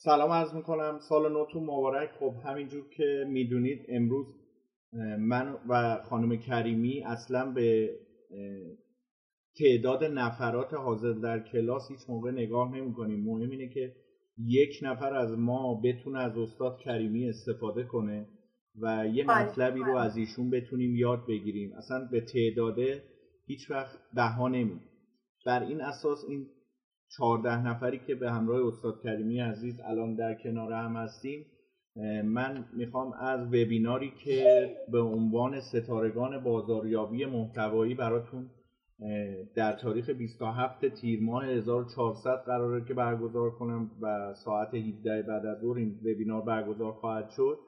سلام عرض می‌کنم. سال نوتون مبارک. خب همینجور که می‌دونید امروز من و خانم کریمی اصلا به تعداد نفرات حاضر در کلاس هیچ موقع نگاه نمی کنیم مهم اینه که یک نفر از ما بتونه از استاد کریمی استفاده کنه و یه بله، مطلبی رو بله. از ایشون بتونیم یاد بگیریم. اصلا به تعداده هیچ وقت بها نمی بر این اساس این چهارده نفری که به همراه استاد کریمی عزیز الان در کنار هم هستیم من می‌خوام از وبیناری که به عنوان ستارگان بازاریابی محتوایی براتون در تاریخ 27 تیر ماه 1400 قراره که برگزار کنم و ساعت 17 بعد از ظهر این وبینار برگزار خواهد شد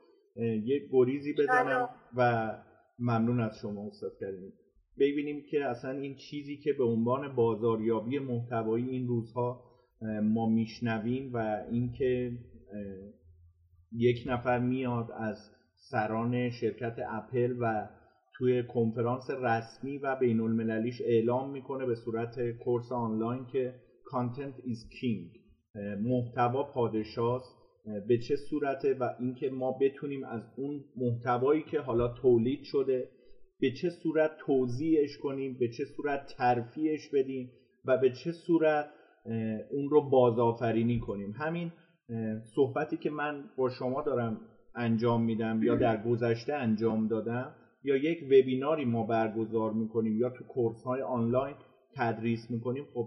یک گریزی بزنم و ممنون از شما استاد کریمی. ببینیم که اصلا این چیزی که به عنوان بازاریابی محتوایی این روزها ما میشنویم و اینکه یک نفر میاد از سران شرکت اپل و توی کنفرانس رسمی و بین المللیش اعلام می‌کنه به صورت کورس آنلاین که کانتنت is king. محتوا پادشاست. به چه صورته و اینکه ما بتونیم از اون محتوایی که حالا تولید شده به چه صورت توضیحش کنیم به چه صورت ترفیعش بدیم و به چه صورت اون رو بازآفرینی کنیم. همین صحبتی که من با شما دارم انجام میدم یا در گذشته انجام دادم یا یک وبیناری ما برگزار می‌کنیم یا تو کورس های آنلاین تدریس می‌کنیم خب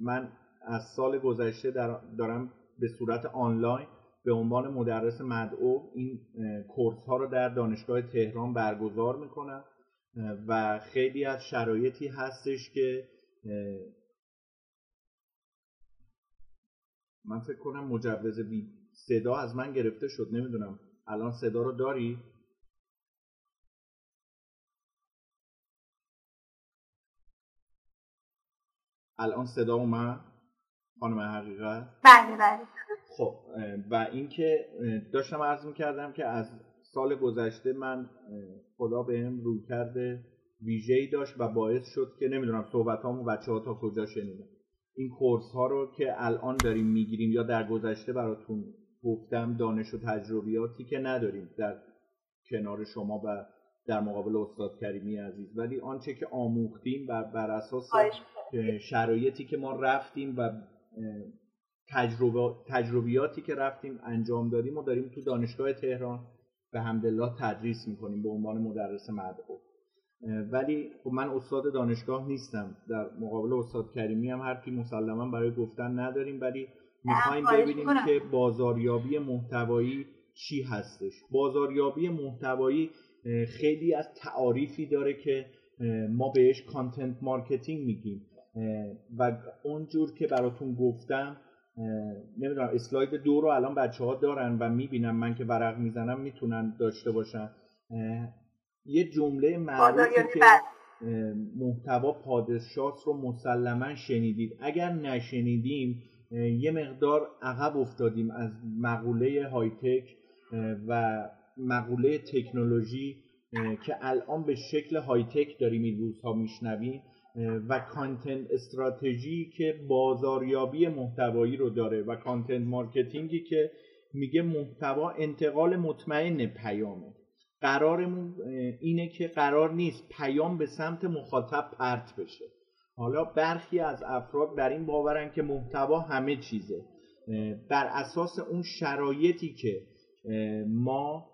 من از سال گذشته دارم به صورت آنلاین به عنوان مدرس مدعو این کورس ها رو در دانشگاه تهران برگزار می‌کنم و خیلی از شرایطی هستش که من فکر کنم مجوز بی صدا از من گرفته شد نمی‌دونم. الان صدا رو داری؟ الان صدا اومد؟ خانم حقیقت؟ بله بله. خب و اینکه داشتم عرض می‌کردم که از سال گذشته من خدا به هم روی کرده ویژه‌ای داشت و باعث شد که نمی‌دونم صحبت هامو بچه ها تا کجا شنیدن. این کورس ها رو که الان داریم می‌گیریم یا در گذشته براتون گفتم دانش و تجربیاتی که نداریم در کنار شما و در مقابل استاد کریمی عزیز. ولی آنچه که آموختیم و بر اساس شرایطی که ما رفتیم و تجربه، تجربیاتی که رفتیم انجام دادیم و داریم تو دانشگاه تهران به همدلله تدریس می‌کنیم به عنوان مدرس مدعو. ولی خب من استاد دانشگاه نیستم. در مقابل استاد کریمی هم حرفی مسلما برای گفتن نداریم ولی می‌خوایم ببینیم که بازاریابی محتوایی چی هستش. بازاریابی محتوایی خیلی از تعاریفی داره که ما بهش content marketing میگیم. و اونجور که براتون گفتم نمی‌دونم اسلاید دو رو الان بچه ها دارن و می‌بینم من که ورق می‌زنم می‌تونن داشته باشن. یه جمله معروفی که محتوا پادشاست رو مسلما شنیدید. اگر نشنیدیم یه مقدار عقب افتادیم از مقوله high-tech و مقوله تکنولوژی که الان به شکل high-tech داریم این روزها میشنویم. و content strategy که بازاریابی محتوایی رو داره و content marketing ی که میگه محتوا انتقال مطمئن پیامه. قرارمون اینه که قرار نیست پیام به سمت مخاطب پرت بشه. حالا برخی از افراد بر این باورن که محتوا همه چیزه. بر اساس اون شرایطی که ما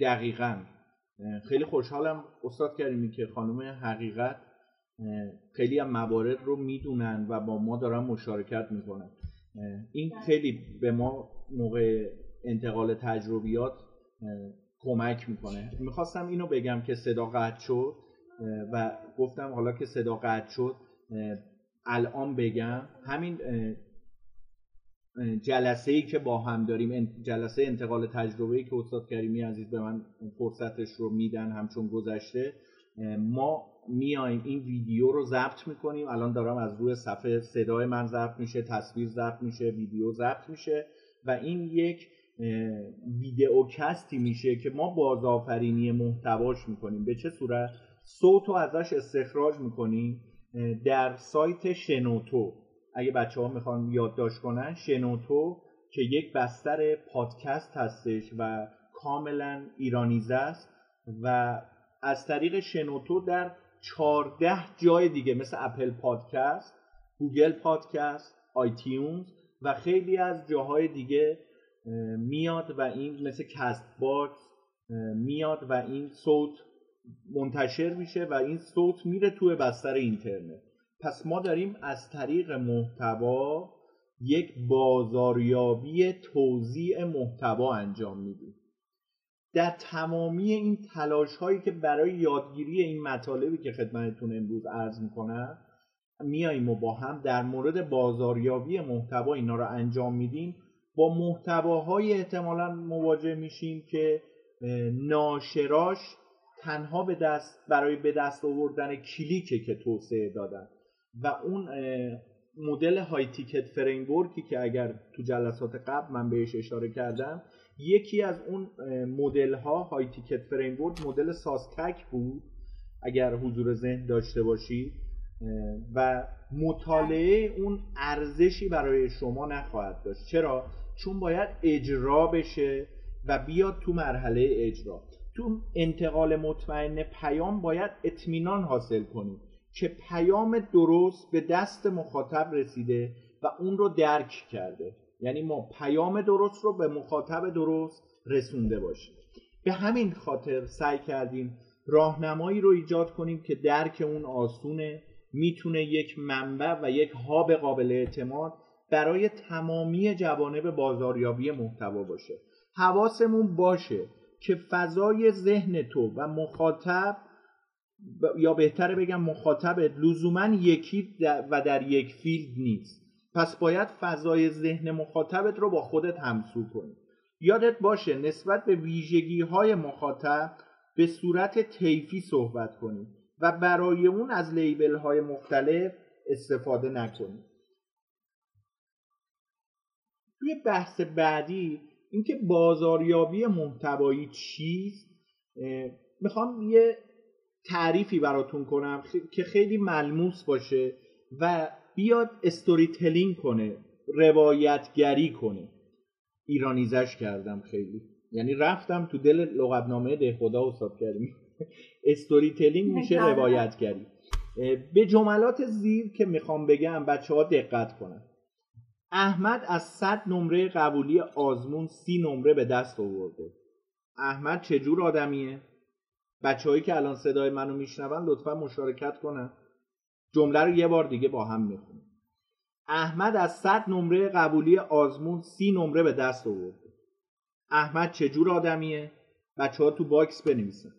دقیقا. خیلی خوشحالم استاد کریمی که خانم حقیقت خیلی هم موارد رو می‌دونن و با ما دارن مشارکت می‌کنن. این خیلی به ما موقع انتقال تجربیات کمک می‌کنه. می‌خواستم اینو بگم که صدا قطع شد و گفتم حالا که صدا قطع شد الان بگم. همین جلسه ای که با هم داریم جلسه انتقال تجربه ای که استاد کریمی عزیز به من فرصتش رو میدن همچون گذشته ما میایم این ویدیو رو ضبط می‌کنیم. الان دارم از روی صفحه صدای من ضبط میشه تصویر ضبط میشه ویدیو ضبط میشه و این یک ویدئوکستی میشه که ما بازآفرینی محتواش می‌کنیم. به چه صورت؟ صوت رو ازش استخراج می‌کنیم در سایت شنوتو. اگه بچه ها می‌خوان یادداشت کنن شنوتو که یک بستر پادکست هستش و کاملا ایرانیزه است و از طریق شنوتو در 14 جای دیگه مثل Apple Podcast Google Podcast iTunes و خیلی از جاهای دیگه میاد و این مثل Castbox میاد و این صوت منتشر میشه و این صوت میره توی بستر اینترنت. پس ما داریم از طریق محتوا یک بازاریابی توزیع محتوا انجام میدیم. در تمامی این تلاش هایی که برای یادگیری این مطالبی که خدمتتون امروز عرض می‌کنم میاییم و با هم در مورد بازاریابی محتوا اینا رو انجام میدیم. با محتواهای احتمالا مواجه میشیم که ناشراش تنها به دست برای به دست آوردن کلیکه که توسعه دادن. و اون مدل های تیکت فریمورکی که اگر تو جلسات قبل من بهش اشاره کردم یکی از اون مدل ها های تیکت فریمورک مدل ساسکک بود اگر حضور ذهن داشته باشید و مطالعه اون ارزشی برای شما نخواهد داشت. چرا؟ چون باید اجرا بشه و بیاد تو مرحله اجرا. تو انتقال مطمئن پیام باید اطمینان حاصل کنید که پیام درست به دست مخاطب رسیده و اون رو درک کرده. یعنی ما پیام درست رو به مخاطب درست رسونده باشیم. به همین خاطر سعی کردیم راهنمایی رو ایجاد کنیم که درک اون آسونه می‌تونه یک منبع و یک هاب قابل اعتماد برای تمامی جوانب بازاریابی محتوا باشه. حواسمون باشه که فضای ذهن تو و مخاطب یا بهتره بگم مخاطبت لزوما یکی و در یک فیلد نیست. پس باید فضای ذهن مخاطبت رو با خودت همسو کنی. یادت باشه نسبت به ویژگی های مخاطب به صورت طیفی صحبت کنی و برای اون از لیبل های مختلف استفاده نکنی. توی بحث بعدی اینکه بازاریابی محتوایی چیست می‌خوام یه تعریفی براتون کنم که خیلی ملموس باشه و بیاد استوری تلینگ کنه روایتگری کنه. ایرانیزش کردم خیلی. یعنی رفتم تو دل لغتنامه ده خدا حساب کردیم استوری تلینگ میشه روایتگری. به جملات زیر که می‌خوام بگم بچه ها دقت کنن. احمد از 100 نمره قبولی آزمون سی نمره به دست آورده. احمد چجور آدمیه؟ بچههایی که الان صدای منو میشنون لطفا مشارکت کنن. جمله رو یه بار دیگه با هم می‌خونیم احمد از 100 نمره قبولی آزمون سی نمره به دست آورده احمد چجور آدمیه؟ بچه ها تو box بنویسن.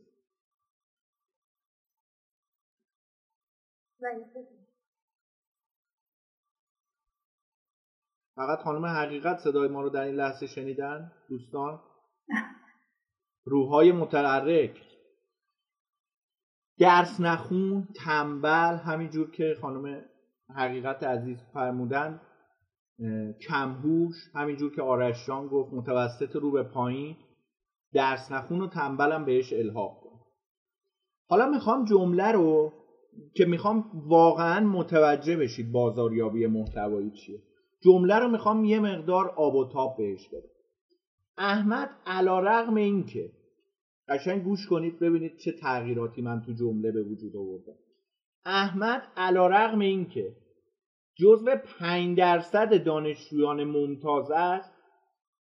فقط خانم حقیقت صدای ما رو در این لحظه شنیدن؟ دوستان؟ روحای متحرک. درس نخون تنبل همینجور که خانم حقیقت عزیز فرمودن کمهوش همینجور که آرش جان گفت متوسط رو به پایین. درس نخون و تنبلم بهش الحاق کن حالا می‌خوام جمله رو که می‌خوام واقعا متوجه بشید بازاریابی محتوایی چیه. جمله رو می‌خوام یه مقدار آب و تاب بهش بدم. احمد علا رقم این که قشنگ گوش کنید ببینید چه تغییراتی من تو جمله به وجود آوردم. احمد علا رقم این که جزو پنج درصد دانشجویان ممتاز است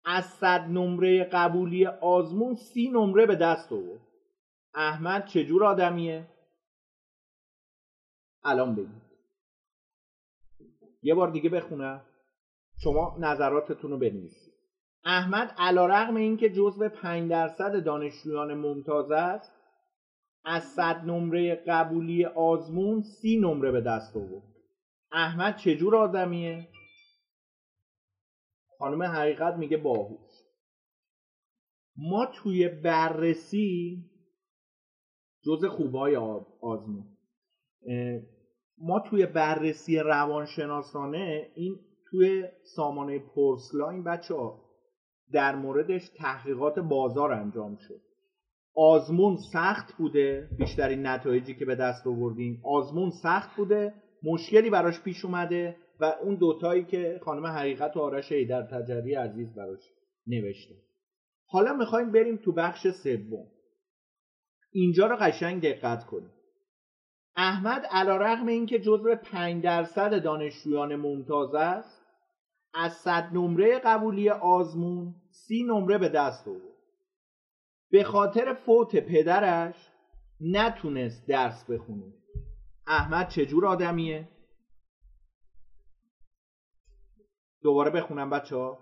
از صد نمره قبولی آزمون سی نمره به دست آورد. احمد چجور آدمیه؟ الان بگید. یه بار دیگه بخونم. شما نظراتتون رو بنویسید احمد علا رقم این که جزو پنج درصد دانشجویان ممتاز است از صد نمره قبولی آزمون سی نمره به دست آورد. احمد چجور آدمیه؟ خانم حقیقت میگه باهوش. ما توی بررسی جز خوبای آزمون. ما توی بررسی روانشناسانه این توی سامانه پورسلاین بچه ها در موردش تحقیقات بازار انجام شد. آزمون سخت بوده بیشترین نتایجی که به دست آوردیم آزمون سخت بوده مشکلی براش پیش اومده و اون دوتایی که خانم حقیقت و آرش در تجری عزیز براش نوشته. حالا می‌خوایم بریم تو بخش سوم. اینجا رو قشنگ دقت کنیم. احمد علا رقم این که جزو پنج درصد دانشجویان ممتاز است از صد نمره قبولی آزمون سی نمره به دست آورد. به خاطر فوت پدرش نتونست درس بخونه. احمد چجور آدمیه؟ دوباره بخونم بچه ها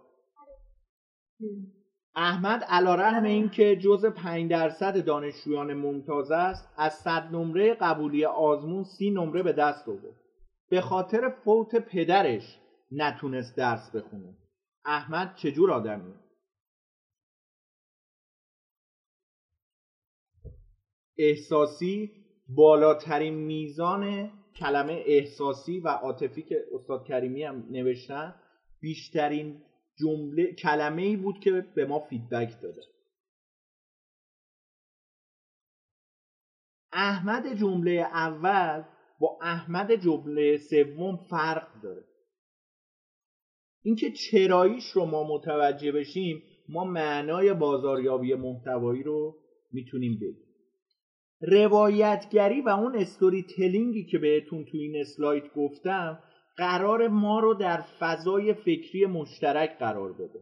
احمد علا رحم این که جز پنج درصد دانشجویان ممتاز است از صد نمره قبولی آزمون سی نمره به دست آورد. به خاطر فوت پدرش نتونست درس بخونه. احمد چجور آدمیه احساسی بالاترین میزان کلمه احساسی و عاطفی که استاد کریمی هم نوشتن بیشترین جمله کلمه ای بود که به ما فیدبک داده. احمد جمله اول با احمد جمله سوم فرق داره. اینکه چراییش رو ما متوجه بشیم ما معنای بازاریابی محتوایی رو می‌تونیم بگیم روایتگری و اون استوری تلینگی که بهتون تو این اسلاید گفتم قرار ما رو در فضای فکری مشترک قرار بده.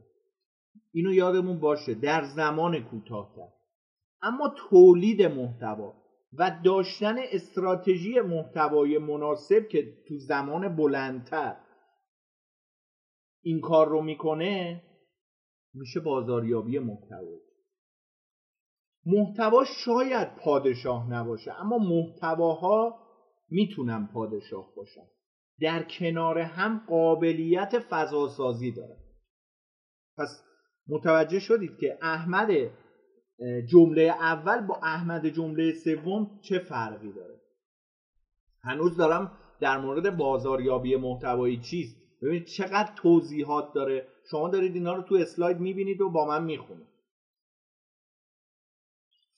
اینو یادمون باشه در زمان کوتاهتر. اما تولید محتوا و داشتن استراتژی محتوای مناسب که تو زمان بلندتر این کار رو می‌کنه میشه بازاریابی محتوا محتوا شاید پادشاه نباشه اما محتواها می‌تونن پادشاه باشن. در کنار هم قابلیت فضاسازی داره پس متوجه شدید که احمد جمله اول با احمد جمله سوم چه فرقی داره؟ هنوز دارم در مورد بازاریابی محتوایی چیست ببینید چقدر توضیحات داره. شما دارید اینا رو تو اسلاید می‌بینید و با من می‌خونید.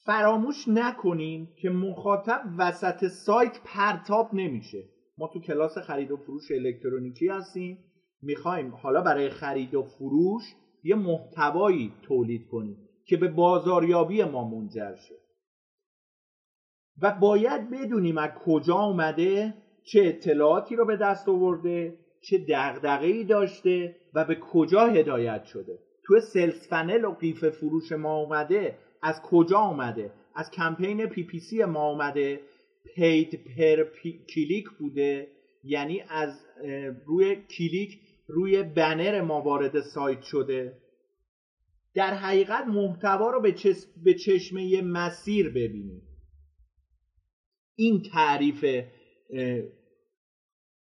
فراموش نکنیم که مخاطب وسط سایت پرتاب نمیشه. ما تو کلاس خرید و فروش الکترونیکی هستیم. می‌خوایم حالا برای خرید و فروش یه محتوایی تولید کنیم که به بازاریابی ما منجر شه. و باید بدونیم از کجا اومده چه اطلاعاتی رو به دست آورده چه دغدغه‌ای داشته و به کجا هدایت شده. تو sales funnel و قیف فروش ما اومده از کجا اومده؟ از کمپین PPC ما اومده paid per کلیک بوده یعنی از روی کلیک روی بنر ما وارد سایت شده. در حقیقت محتوا رو به, چشمه مسیر ببینید این تعریف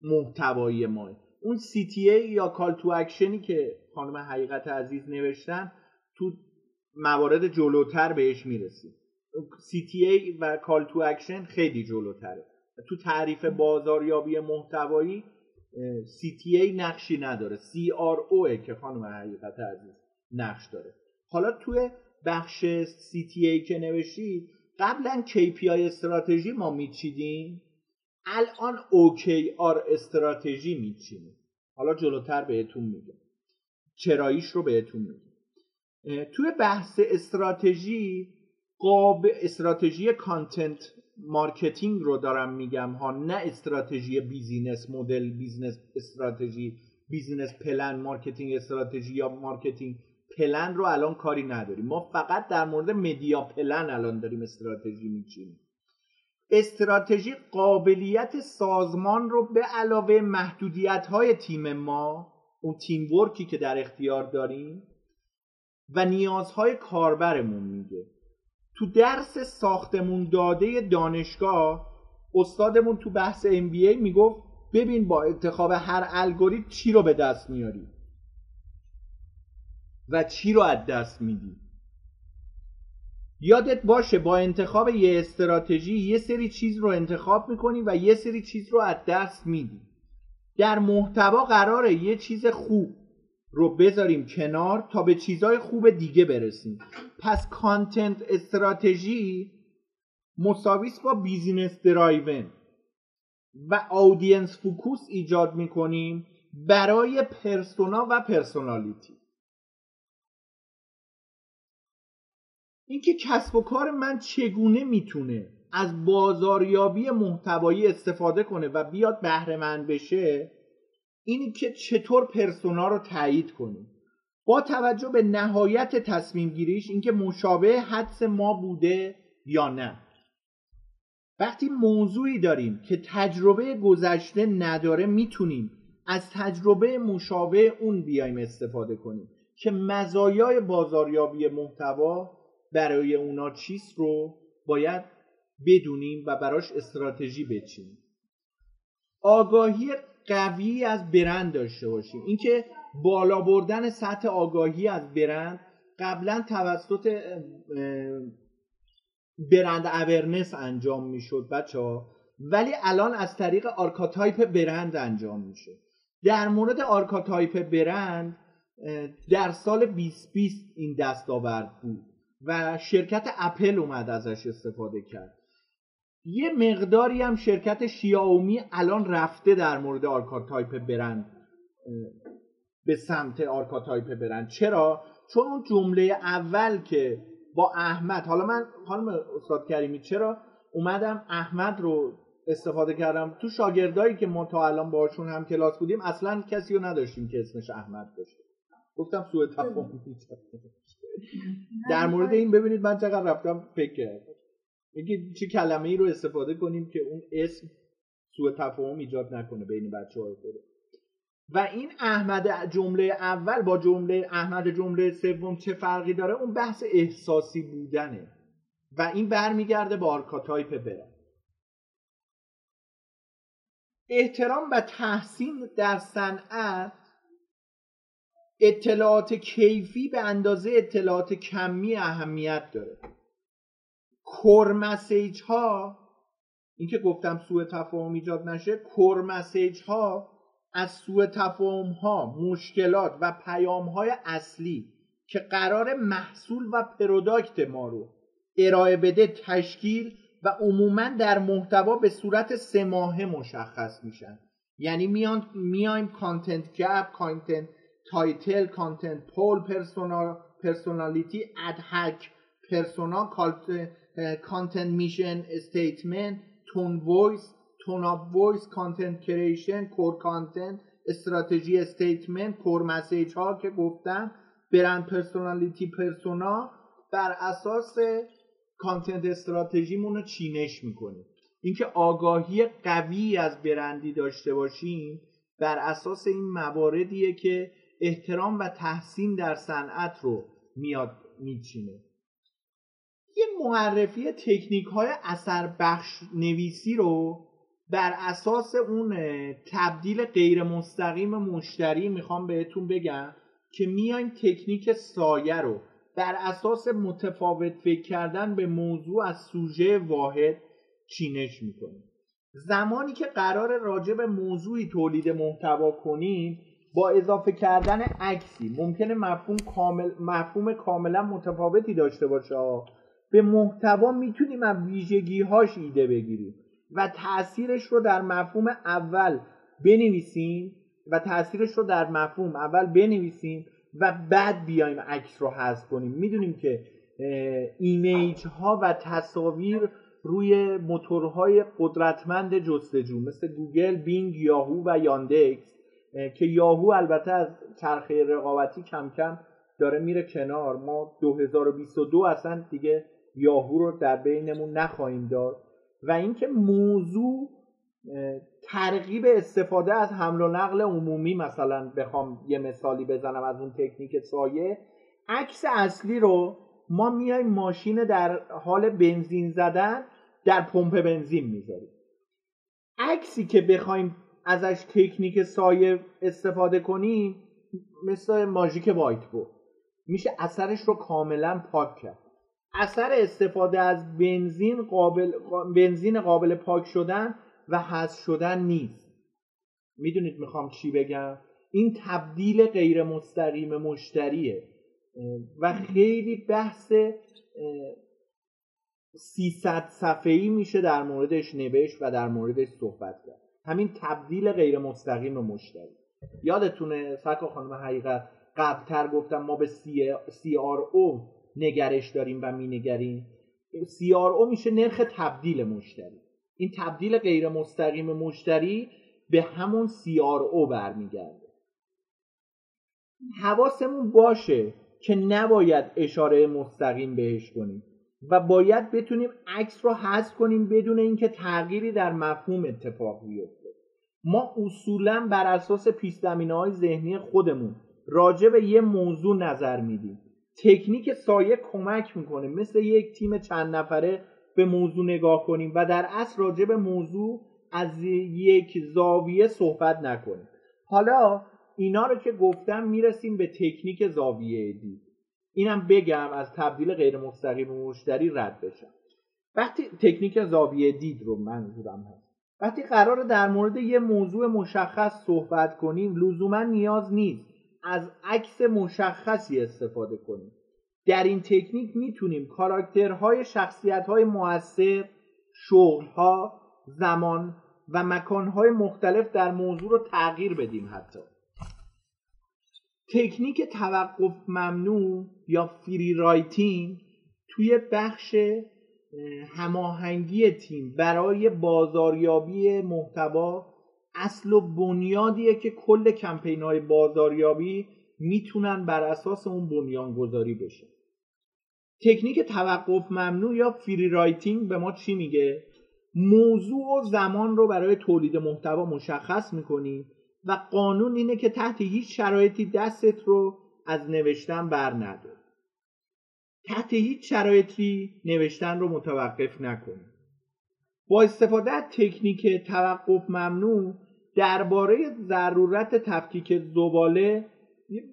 محتوایی ما. اون CTA یا call to action ی که خانم حقیقت عزیز نوشتن تو موارد جلوتر بهش می‌رسیم CTA و call to action خیلی جلوتره. تو تعریف بازاریابی محتوایی CTA نقشی نداره. CRO که خانم حقیقت عزیز نقش داره. حالا توی بخش CTA که نوشتید قبلا KPI استراتژی ما میچیدیم؟ الان OKR استراتژی میچینیم حالا جلوتر بهتون میگم. چراییش رو بهتون میگم. توی بحث استراتژی قاب استراتژی content marketing رو دارم میگم ها نه استراتژی business model business strategy business plan marketing strategy یا marketing plan رو الان کاری نداریم. ما فقط در مورد media plan الان داریم استراتژی میچینیم. استراتژی قابلیت سازمان رو به علاوه محدودیت های تیم ما اون تیم ورکی که در اختیار داریم و نیازهای کاربرمون میگه. تو درس ساختمون داده دانشگاه استادمون تو بحث MBA می‌گفت ببین با انتخاب هر الگوریتم چی رو به دست میاری؟ و چی رو از دست میدی؟ یادت باشه با انتخاب یه استراتژی یه سری چیز رو انتخاب می‌کنی و یه سری چیز رو از دست میدی. در محتوا قراره یه چیز خوب رو بذاریم کنار تا به چیزهای خوب دیگه برسیم. پس content strategy مساویس با business driven و audience focus ایجاد می‌کنیم برای persona و personality. اینکه کسب و کار من چگونه می‌تونه از بازاریابی محتوایی استفاده کنه و بیاد بهره مند بشه اینی که چطور پرسونا رو تایید کنیم با توجه به نهایت تصمیم گیریش اینکه مشابه حدس ما بوده یا نه. وقتی موضوعی داریم که تجربه گذشته نداره می‌تونیم از تجربه مشابه اون بیایم استفاده کنیم که مزایای بازاریابی محتوا برای اونا چیست رو باید بدونیم و براش استراتژی بچینیم. آگاهی قوی از برند داشته باشیم. اینکه بالا بردن سطح آگاهی از برند قبلا توسط brand awareness انجام می‌شد بچه ولی الان از طریق archetype برند انجام میشه. در مورد archetype برند در سال 2020 این دستاورد بود. و شرکت اپل اومد ازش استفاده کرد. یه مقداری هم شرکت شیائومی الان رفته در مورد archetype برند به سمت archetype برند. چرا؟ چون اون جمله اول که با احمد حالا من خانم استاد کریمی چرا؟ اومدم احمد رو استفاده کردم. تو شاگردایی که ما تا الان باشون هم کلاس بودیم اصلا کسی رو نداشتیم که اسمش احمد باشه. گفتم سوء تفاهم در مورد این ببینید من چقدر رفتم فکر کردم. اینکه چه کلمه ای رو استفاده کنیم که اون اسم سوء تفاهم ایجاد نکنه بین بچه ها و این احمد جمله اول با جمله احمد جمله سوم چه فرقی داره؟ اون بحث احساسی بودنه. و این برمیگرده به آرکاتایپ بره احترام و تحسین در صنعت اطلاعات کیفی به اندازه اطلاعات کمی اهمیت داره. core message ها این که گفتم سوء تفاهم ایجاد نشه core message ها از سوء تفاهم ها مشکلات و پیام های اصلی که قرار محصول و product ما رو ارائه بده تشکیل و عموما در محتوا به صورت سه ماهه مشخص میشن. یعنی میان میایم content gap content title content pool personal personality ad hoc persona content mission statement tone voice tone of voice content creation core content strategy statement core message ها که گفتم brand personality persona بر اساس content strategy مون رو چینش می‌کنیم. اینکه آگاهی قوی از برندی داشته باشیم بر اساس این مواردیه که احترام و تحسین در صنعت رو میاد میچینه. یه معرفی تکنیک های اثر بخش نویسی رو بر اساس اون تبدیل غیر مستقیم مشتری می‌خوام بهتون بگم که میایم تکنیک سایه رو بر اساس متفاوت فکر کردن به موضوع از سوژه واحد چینش می‌کنیم. زمانی که قرار راجع به موضوعی تولید محتوا کنیم با اضافه کردن عکسی. ممکنه مفهوم کامل مفهوم کاملا متفاوتی داشته باشه به محتوا می‌تونیم از ویژگی هاش ایده بگیریم و تاثیرش رو در مفهوم اول بنویسیم و تاثیرش رو در مفهوم اول بنویسیم و بعد بیایم عکس رو حذف کنیم. می‌دونیم که image ها و تصاویر روی موتورهای قدرتمند جستجو مثل گوگل، بینگ، یاهو و یاندکس که یاهو البته از چرخه رقابتی کم کم داره میره کنار. ما 2022 اصلا دیگه یاهو رو در بینمون نخواهیم داشت. و اینکه موضوع ترغیب استفاده از حمل و نقل عمومی مثلا بخوام یه مثالی بزنم از اون تکنیک سایه عکس اصلی رو ما میایم ماشین در حال بنزین زدن در پمپ بنزین می‌ذاریم. عکسی که بخوایم ازش تکنیک سایه استفاده کنیم مثل ماژیک وایت بود میشه اثرش رو کاملا پاک کرد. اثر استفاده از بنزین قابل بنزین قابل پاک شدن و حذف شدن نیست. می‌دونید می‌خوام چی بگم؟ این تبدیل غیر مستقیم مشتریه. و خیلی بحث 300 صفحه‌ای میشه در موردش نوشت و در موردش صحبت کرد. همین تبدیل غیر مستقیم مشتری. یادتونه سکا خانم حقیقت قبلتر گفتم ما به CRO نگرش داریم و مینگریم. CRO میشه نرخ تبدیل مشتری. این تبدیل غیر مستقیم مشتری به همون CRO برمیگرده. حواسمون باشه که نباید اشاره مستقیم بهش کنیم. و باید بتونیم عکس رو حذف کنیم بدون اینکه تغییری در مفهوم اتفاق بیفته. ما اصولا بر اساس پیش های ذهنی خودمون راجع به یه موضوع نظر میدیم. تکنیک سایه کمک می‌کنه مثل یک تیم چند نفره به موضوع نگاه کنیم و در اصل راجع به موضوع از یک زاویه صحبت نکنیم. حالا اینا رو که گفتم می‌رسیم به تکنیک زاویه دید اینم بگم از تبدیل غیر مستقیم مشتری رد بشم. وقتی تکنیک زاویه دید رو منظورم هست. وقتی قرار در مورد یه موضوع مشخص صحبت کنیم لزوما نیاز نیست از عکس مشخصی استفاده کنیم. در این تکنیک می‌تونیم کاراکترهای شخصیتهای موثر شغلها زمان و مکانهای مختلف در موضوع رو تغییر بدیم حتی. تکنیک توقف ممنوع یا free writing توی بخش هماهنگی تیم برای بازاریابی محتوا اصل و بنیادیه که کل کمپین های بازاریابی می‌تونن بر اساس اون بنیان گذاری بشه. تکنیک توقف ممنوع یا free writing به ما چی میگه؟ موضوع و زمان رو برای تولید محتوا مشخص می‌کنی و قانون اینه که تحت هیچ شرایطی دستت رو از نوشتن بر ندار تحت هیچ شرایطی نوشتن رو متوقف نکنی با استفاده از تکنیک توقف ممنوع درباره ضرورت تفکیک زباله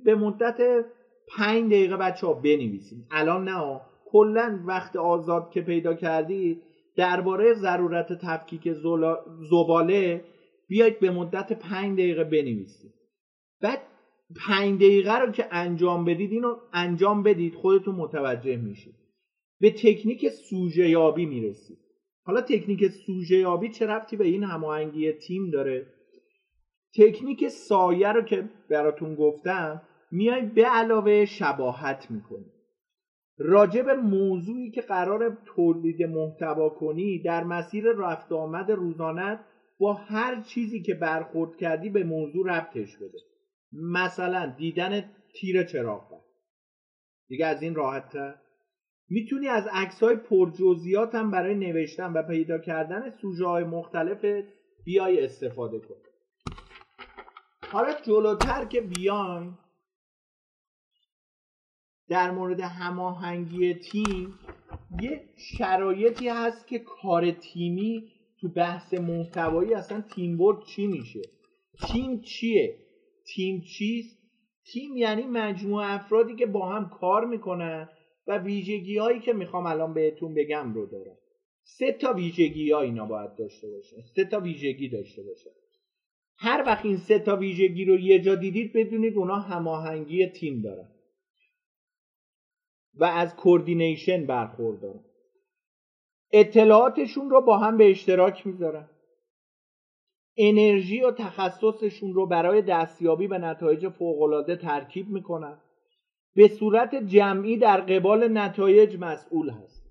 به مدت پنج دقیقه بچه ها بنویسید. الان نه کلا وقت آزاد که پیدا کردید درباره ضرورت تفکیک زباله بیاید به مدت پنج دقیقه بنویسید. بعد پنج دقیقه رو که انجام بدید اینو انجام بدید خودتون متوجه میشید. به تکنیک سوژه یابی می‌رسید. حالا تکنیک سوژه یابی چه ربطی به این هماهنگی تیم داره؟ تکنیک سایه رو که براتون گفتم میای به علاوه شباهت می‌کنی. راجع به موضوعی که قرار تولید محتوا کنی در مسیر رفت آمد روزانت با هر چیزی که برخورد کردی به موضوع ربطش بده. مثلا دیدن تیر چراغ دیگه از این راحت می‌تونی از عکس های پرجزئیات هم برای نوشتن و پیدا کردن سوژه های مختلف بیای استفاده کن حالا جلوتر که بیایم در مورد هماهنگی تیم یه شرایطی هست که کار تیمی تو بحث محتوایی اصلا تیم بورد چی میشه؟ تیم چیه؟ تیم چیست؟ تیم یعنی مجموعه افرادی که با هم کار می‌کنن و ویژگی هایی که می‌خوام الان بهتون بگم رو داره سه تا ویژگی ها اینا باید داشته باشه. سه تا ویژگی داشته باشه. هر وقت این سه تا ویژگی رو یه جا دیدید بدونید اونا هماهنگی تیم دارن. و از کوردینیشن برخوردارن. اطلاعاتشون رو با هم به اشتراک می‌ذارن. انرژی و تخصصشون رو برای دستیابی به نتایج فوقالعاده ترکیب می‌کنن. به صورت جمعی در قبال نتایج مسئول هست.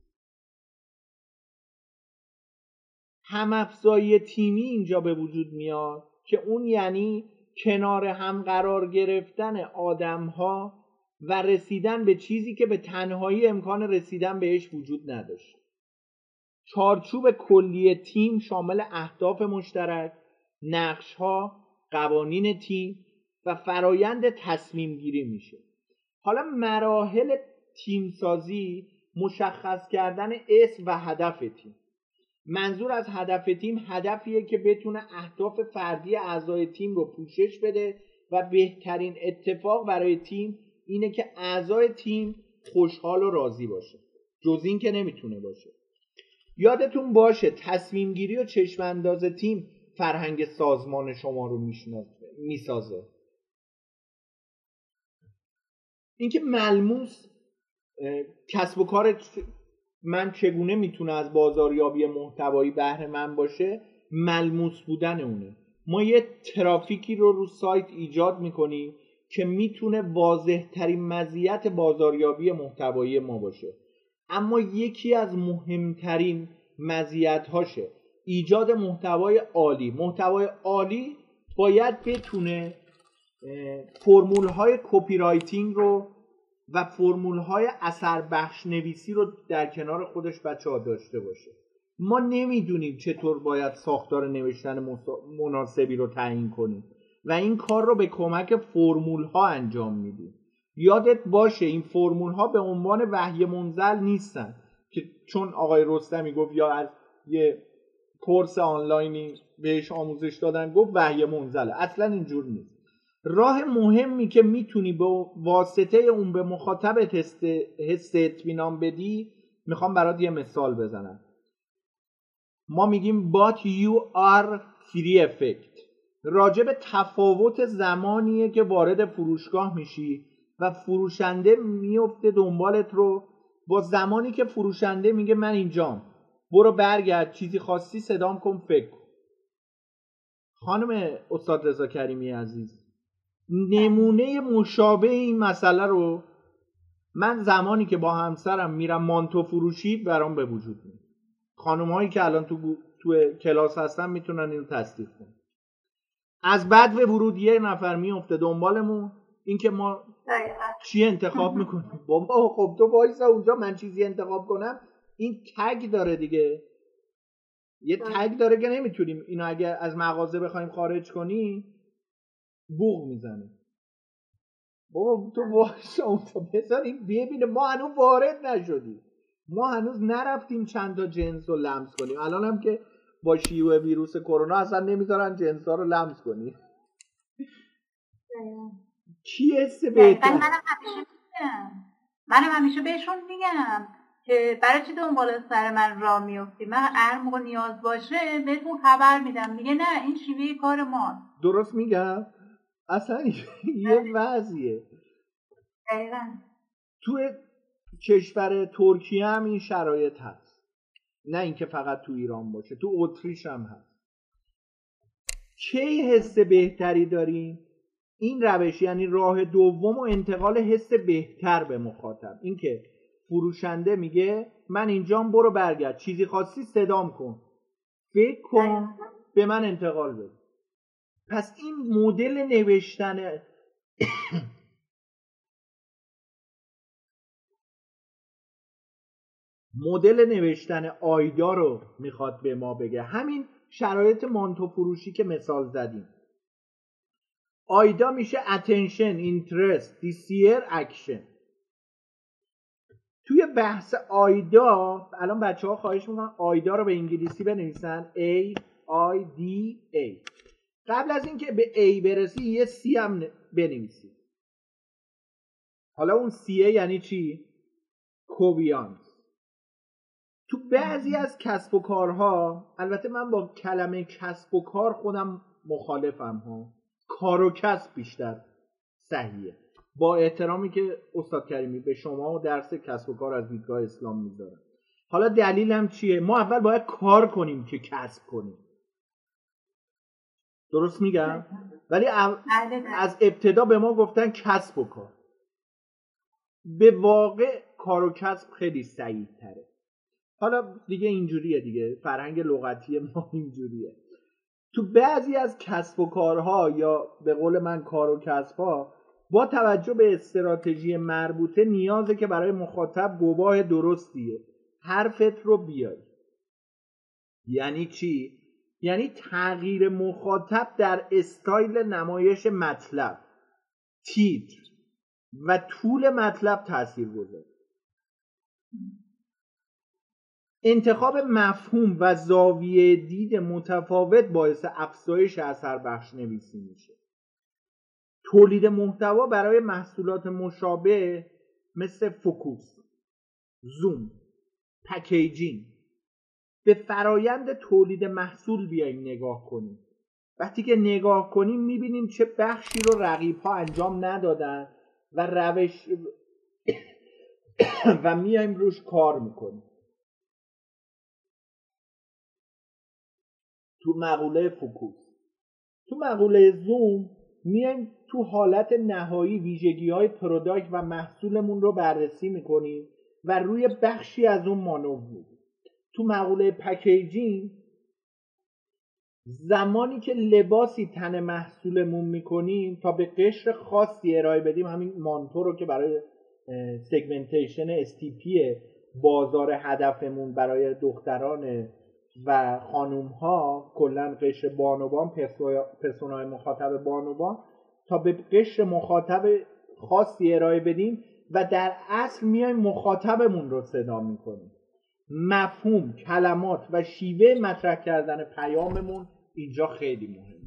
همافزایی تیمی اینجا به وجود میاد که اون یعنی کنار هم قرار گرفتن آدم ها و رسیدن به چیزی که به تنهایی امکان رسیدن بهش وجود نداشت. چارچوب کلی تیم شامل اهداف مشترک نقش ها قوانین تیم و فرایند تصمیم گیری میشه. حالا مراحل تیم سازی مشخص کردن اسم و هدف تیم. منظور از هدف تیم هدفیه که بتونه اهداف فردی اعضای تیم رو پوشش بده و بهترین اتفاق برای تیم اینه که اعضای تیم خوشحال و راضی باشه. جز این که نمی‌تونه باشه. یادتون باشه تصمیم گیری و چشم انداز تیم فرهنگ سازمان شما رو می‌سازه. اینکه ملموس کسب و کار من چگونه می‌تونه از بازاریابی محتوایی بهره من باشه؟ ملموس بودن اونه. ما یه ترافیکی رو رو سایت ایجاد می‌کنیم که می‌تونه واضح ترین مزیت بازاریابی محتوایی ما باشه. اما یکی از مهمترین مزیت هاشه ایجاد محتوای عالی. محتوای عالی باید بتونه فرمول های copywriting رو و فرمول های اثر بخش نویسی رو در کنار خودش بچه ها داشته باشه. ما نمی‌دونیم چطور باید ساختار نوشتن مناسبی رو تعیین کنیم و این کار رو به کمک فرمول ها انجام میدیم. یادت باشه این فرمول ها به عنوان وحی منزل نیستن که چون آقای رستمی گفت یا از یه کورس آنلاینی بهش آموزش دادن گفت وحی منزله. اصلا اینجور نیست. راه مهمی که می‌تونی به واسطه اون به مخاطب حس اطمینان بدی می‌خوام برات یه مثال بزنم. ما میگیم you are free effect. راجع به تفاوت زمانیه که وارد فروشگاه میشی و فروشنده میفته دنبالت رو. با زمانی که فروشنده میگه من اینجام. برو برگرد چیزی خواستی صدام کن فکر کن. خانم استاد رضا کریمی عزیز نمونه مشابه این مسئله رو من زمانی که با همسرم میرم مانتو فروشی برام به وجود میاد. خانم هایی که الان تو, تو کلاس هستن می‌تونن اینو تصدیق کنن. از بعد ورود یه نفر میفته دنبالمون. اینکه ما چی انتخاب می‌کنیم بابا خب تو وایسا اونجا من چیزی انتخاب کنم. این تگ داره دیگه. یه تگ داره که نمی‌تونیم اینو اگه از مغازه بخوایم خارج کنی بوغ می‌زنه. بابا تو وایسا اونجا. بذار این ببینه. ما هنوز وارد نشدیم. ما هنوز نرفتیم چند تا جنس رو لمس کنیم. الان هم که با شیوع ویروس کرونا اصلا نمی‌ذارن جنس ها رو لمس کنیم. کی حس بهتر منم همیشه منم همیشه بهشون میگم که برای چی دنبال سر من را میفتی؟ من هر موقع نیاز باشه بهتون خبر میدم. میگه نه این شیوه کار ما درست میگم اصلا یه وضعیه. دقیقا. تو کشور ترکیه هم این شرایط هست. نه اینکه فقط تو ایران باشه تو اتریش هم هست. کی حس بهتری داریم این روش یعنی راه دوم و انتقال حس بهتر به مخاطب. اینکه فروشنده میگه من اینجام برو برگرد. چیزی خواستی صدام کن. فکر کن به من انتقال بده. پس این مدل نوشتن مدل نوشتن آیدا رو می‌خواد به ما بگه. همین شرایط مانتو فروشی که مثال زدیم. آیدا میشه attention interest desire action. توی بحث آیدا الان بچه ها خواهش می‌کنن آیدا رو به انگلیسی بنویسن. A I D A. قبل از اینکه به A برسی یه C هم بنویسی. حالا اون C یعنی چی؟ کوبیانس تو بعضی از کسب و کارها البته من با کلمه کسب و کار خودم مخالفم ها. کار و کسب بیشتر صحیحه. با احترامی که استاد کریمی به شما درس کسب و کار از دیدگاه اسلام می‌ذارم. حالا دلیلم چیه؟ ما اول باید کار کنیم که کسب کنیم. درست میگم؟ ولی از ابتدا به ما گفتن کسب و کار. به واقع کار و کسب خیلی سعید تره حالا دیگه اینجوریه دیگه. فرهنگ لغتی ما اینجوریه. تو بعضی از کسب و کارها یا به قول من کار و کسبها با توجه به استراتژی مربوطه نیازه که برای مخاطب گواه درستیه. حرفت رو بیاری. یعنی چی؟ یعنی تغییر مخاطب در استایل نمایش مطلب تیتر و طول مطلب تاثیر گذاره انتخاب مفهوم و زاویه دید متفاوت باعث افزایش اثر بخش نویسی میشه. تولید محتوا برای محصولات مشابه مثل focus zoom packaging. به فرایند تولید محصول بیایم نگاه کنیم. وقتی که نگاه کنیم می‌بینیم چه بخشی رو رقیب ها انجام ندادن و روش و میایم روش کار می‌کنیم. تو مقوله focus. تو مقوله زوم میایم تو حالت نهایی ویژگی های product و محصولمون رو بررسی می‌کنیم و روی بخشی از اون مانور میدیم تو مقوله packaging زمانی که لباسی تن محصولمون می‌کنیم تا به قشر خاصی ارائه بدیم همین مانتو رو که برای segmentation STP بازار هدفمون برای دختران و خانوم ها کلا قشر بانوان پرسونای مخاطب بانوان تا به قشر مخاطب خاصی ارائه بدیم و در اصل میایم مخاطبمون رو صدا می‌کنیم. مفهوم کلمات و شیوه مطرح کردن پیاممون اینجا خیلی مهم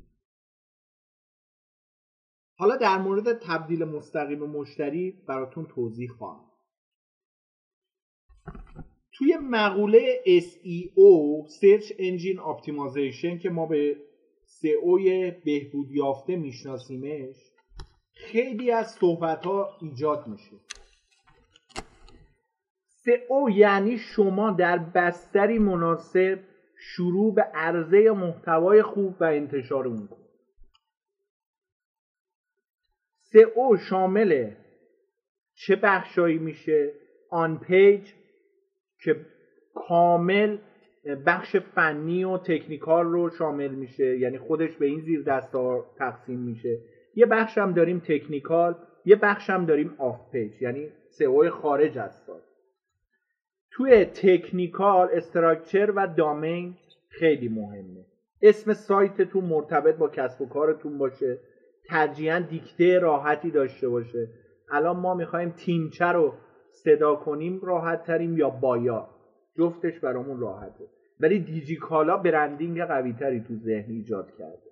حالا در مورد تبدیل مستقیم مشتری براتون توضیح خواهم. توی مقوله SEO Search Engine Optimization که ما به SEO بهبود یافته میشناسیمش خیلی از صحبت ها ایجاد میشه. SEO یعنی شما در بستری مناسب شروع به عرضه محتوای خوب و انتشار اون کنید SEO شامل چه بخشایی میشه؟ آن پیج که کامل بخش فنی و technical رو شامل میشه. یعنی خودش به این زیر دستا تقسیم میشه. یه بخش هم داریم technical یه بخش هم داریم off page یعنی سئو خارج از سایت. توی technical structure و domain خیلی مهمه. اسم سایتتون مرتبط با کسب و کارتون باشه. ترجیحاً دیکته راحتی داشته باشه. الان ما می‌خوایم تیمچه رو صدا کنیم راحت تریم یا. بایا جفتش برامون راحته. ولی دیجیکالا branding قوی تری تو ذهن ایجاد کرده.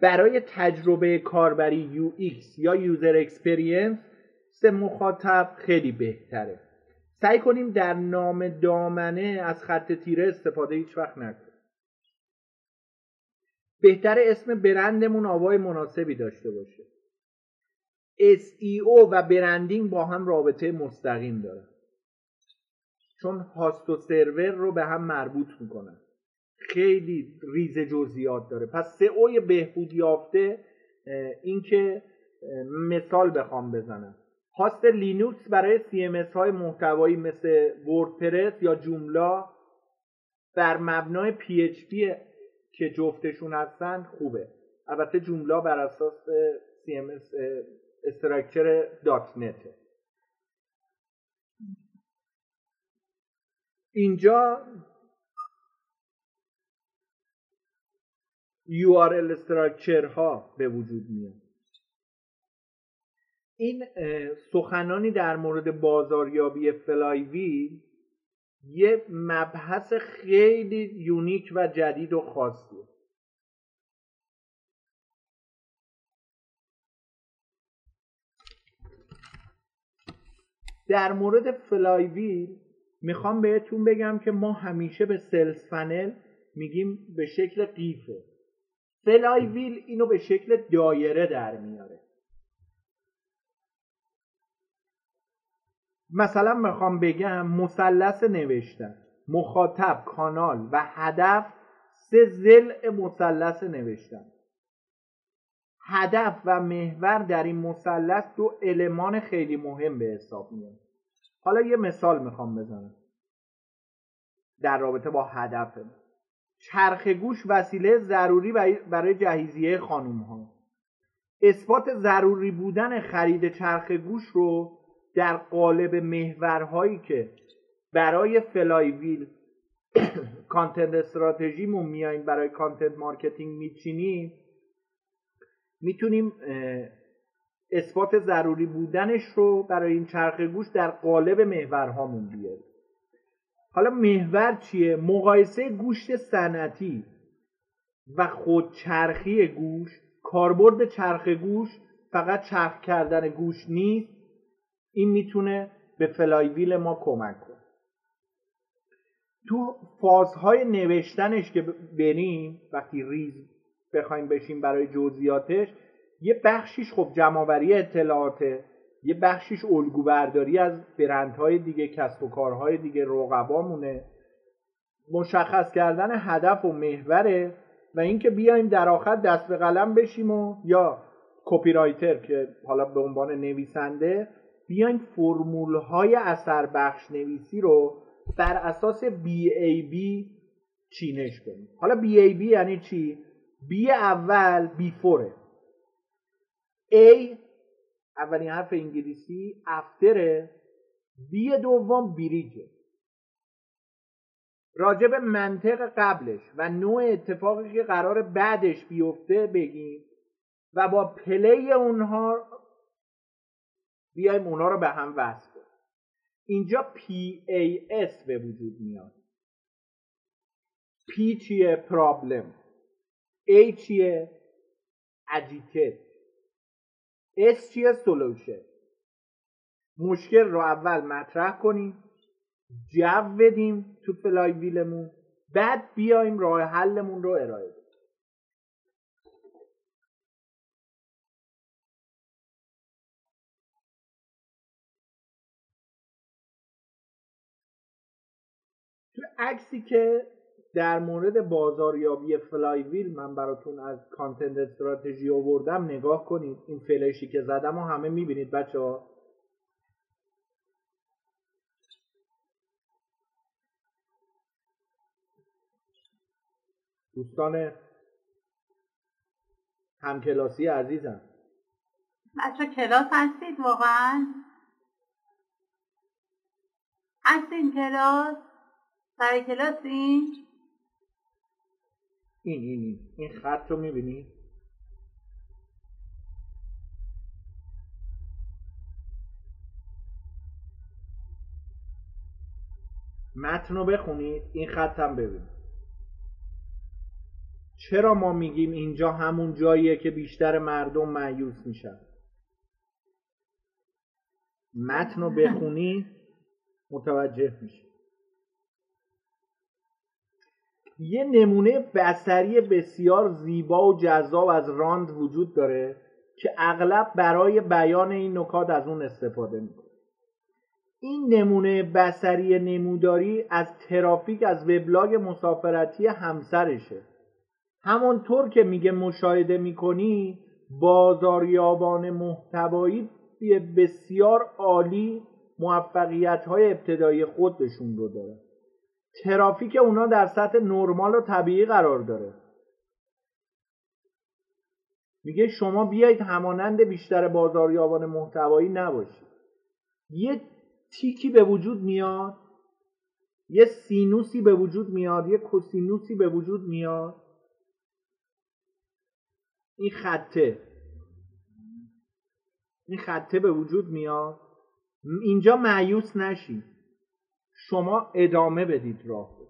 برای تجربه کاربری UX یا user experience واسه مخاطب خیلی بهتره. سعی کنیم در نام دامنه از خط تیره استفاده هیچ وقت نکنیم. بهتر اسم برندمون آوای مناسبی داشته باشه. SEO و branding با هم رابطه مستقیم دارن چون host و سرور رو به هم مربوط می‌کنن. خیلی ریز جزئیات داره. پس سئو بهبود یافته اینکه مثال بخوام بزنم. host لینوکس برای CMS های محتوایی مثل وردپرس یا جوملا بر مبنای PHP که جفتشون هستن خوبه. البته جوملا بر اساس CMS structure dot net ه اینجا URL structure ها به وجود میاد. این سخنانی در مورد بازاریابی flywheel یه مبحث خیلی unique و جدید و خاصیه. در مورد flywheel می‌خوام بهتون بگم که ما همیشه به sales funnel میگیم به شکل قیفه. flywheel اینو به شکل دایره در میاره. مثلا می‌خوام بگم مثلث نوشتن مخاطب کانال و هدف سه ضلع مثلث نوشتن. هدف و محور در این مثلث دو المان خیلی مهم به حساب میاد. حالا یه مثال می‌خوام بزنم. در رابطه با هدف. چرخ گوشت وسیله ضروری برای جهیزیه خانوم ها اثبات ضروری بودن خرید چرخ گوشت رو در قالب محورهایی که برای flywheel content strategy مون میایم برای content marketing میچینیم می‌تونیم اثبات ضروری بودنش رو برای این چرخ گوشت در قالب محورهامون بیاریم. حالا محور چیه؟ مقایسه گوشت صنعتی و خودچرخی گوشت کاربرد چرخ گوشت فقط چرخ کردن گوشت نیست. این می‌تونه به flywheel ما کمک کنه. تو فازهای نوشتنش که بریم وقتی ریز بخوایم بشیم برای جزئیاتش یه بخشیش خب جمعآوری اطلاعاته یه بخشیش الگو برداری از برندهای دیگه کسب و کارهای دیگه رقبامونه مشخص کردن هدف و محوره و اینکه بیایم در آخر دست به قلم بشیم و یا کپی رایتر که حالا به عنوان نویسنده بیایم فرمول های اثر بخش نویسی رو بر اساس BAB چینش کنیم حالا BAB یعنی چی؟ B اول بیفوره A اولین حرف انگلیسی افتره بی دوم بریجه راجب منطق قبلش و نوع اتفاقی که قرار بعدش بیفته بگیم و با پلی اونها بیایم اونها رو به هم وصل کنیم. اینجا PAS به وجود میاد. P چیه؟ پرابلم A چیه؟ اجیتت S چیه؟ سولوشن مشکل رو اول مطرح کنیم جو بدیم تو فلای ویلمون بعد بیایم راه حلمون رو ارائه بدیم. تو عکسی که در مورد بازاریابی فلای ویل من براتون از کانتنت استراتژی آوردم نگاه کنید. این فلشی که زدم و همه می‌بینید بچه ها دوستان همکلاسی عزیزم. بچه کلاس هستید واقعا؟ هستین کلاس؟ سر کلاس این؟ این این این. خط رو می‌بینی؟ متن رو بخونید این خط هم ببینید چرا ما میگیم اینجا همون جاییه که بیشتر مردم معیوس میشن؟ متن رو بخونی متوجه میشه یه نمونه بسری بسیار زیبا و جذاب از راند وجود داره که اغلب برای بیان این نکات از اون استفاده می‌کنه. این نمونه بسری نموداری از ترافیک از وبلاگ مسافرتی همسرشه. همونطور که میگه مشاهده می‌کنی بازاریابان محتوایی بسیار عالی موفقیت های ابتدایی خودشون رو داره ترافیک اونا در سطح نرمال و طبیعی قرار داره. میگه شما بیایید همانند بیشتر بازاریابان محتوایی نباشید. یه تیکی به وجود میاد یه سینوسی به وجود میاد یه کوسینوسی به وجود میاد. این خطه. این خطه به وجود میاد. اینجا مأیوس نشید شما ادامه بدید راه رو.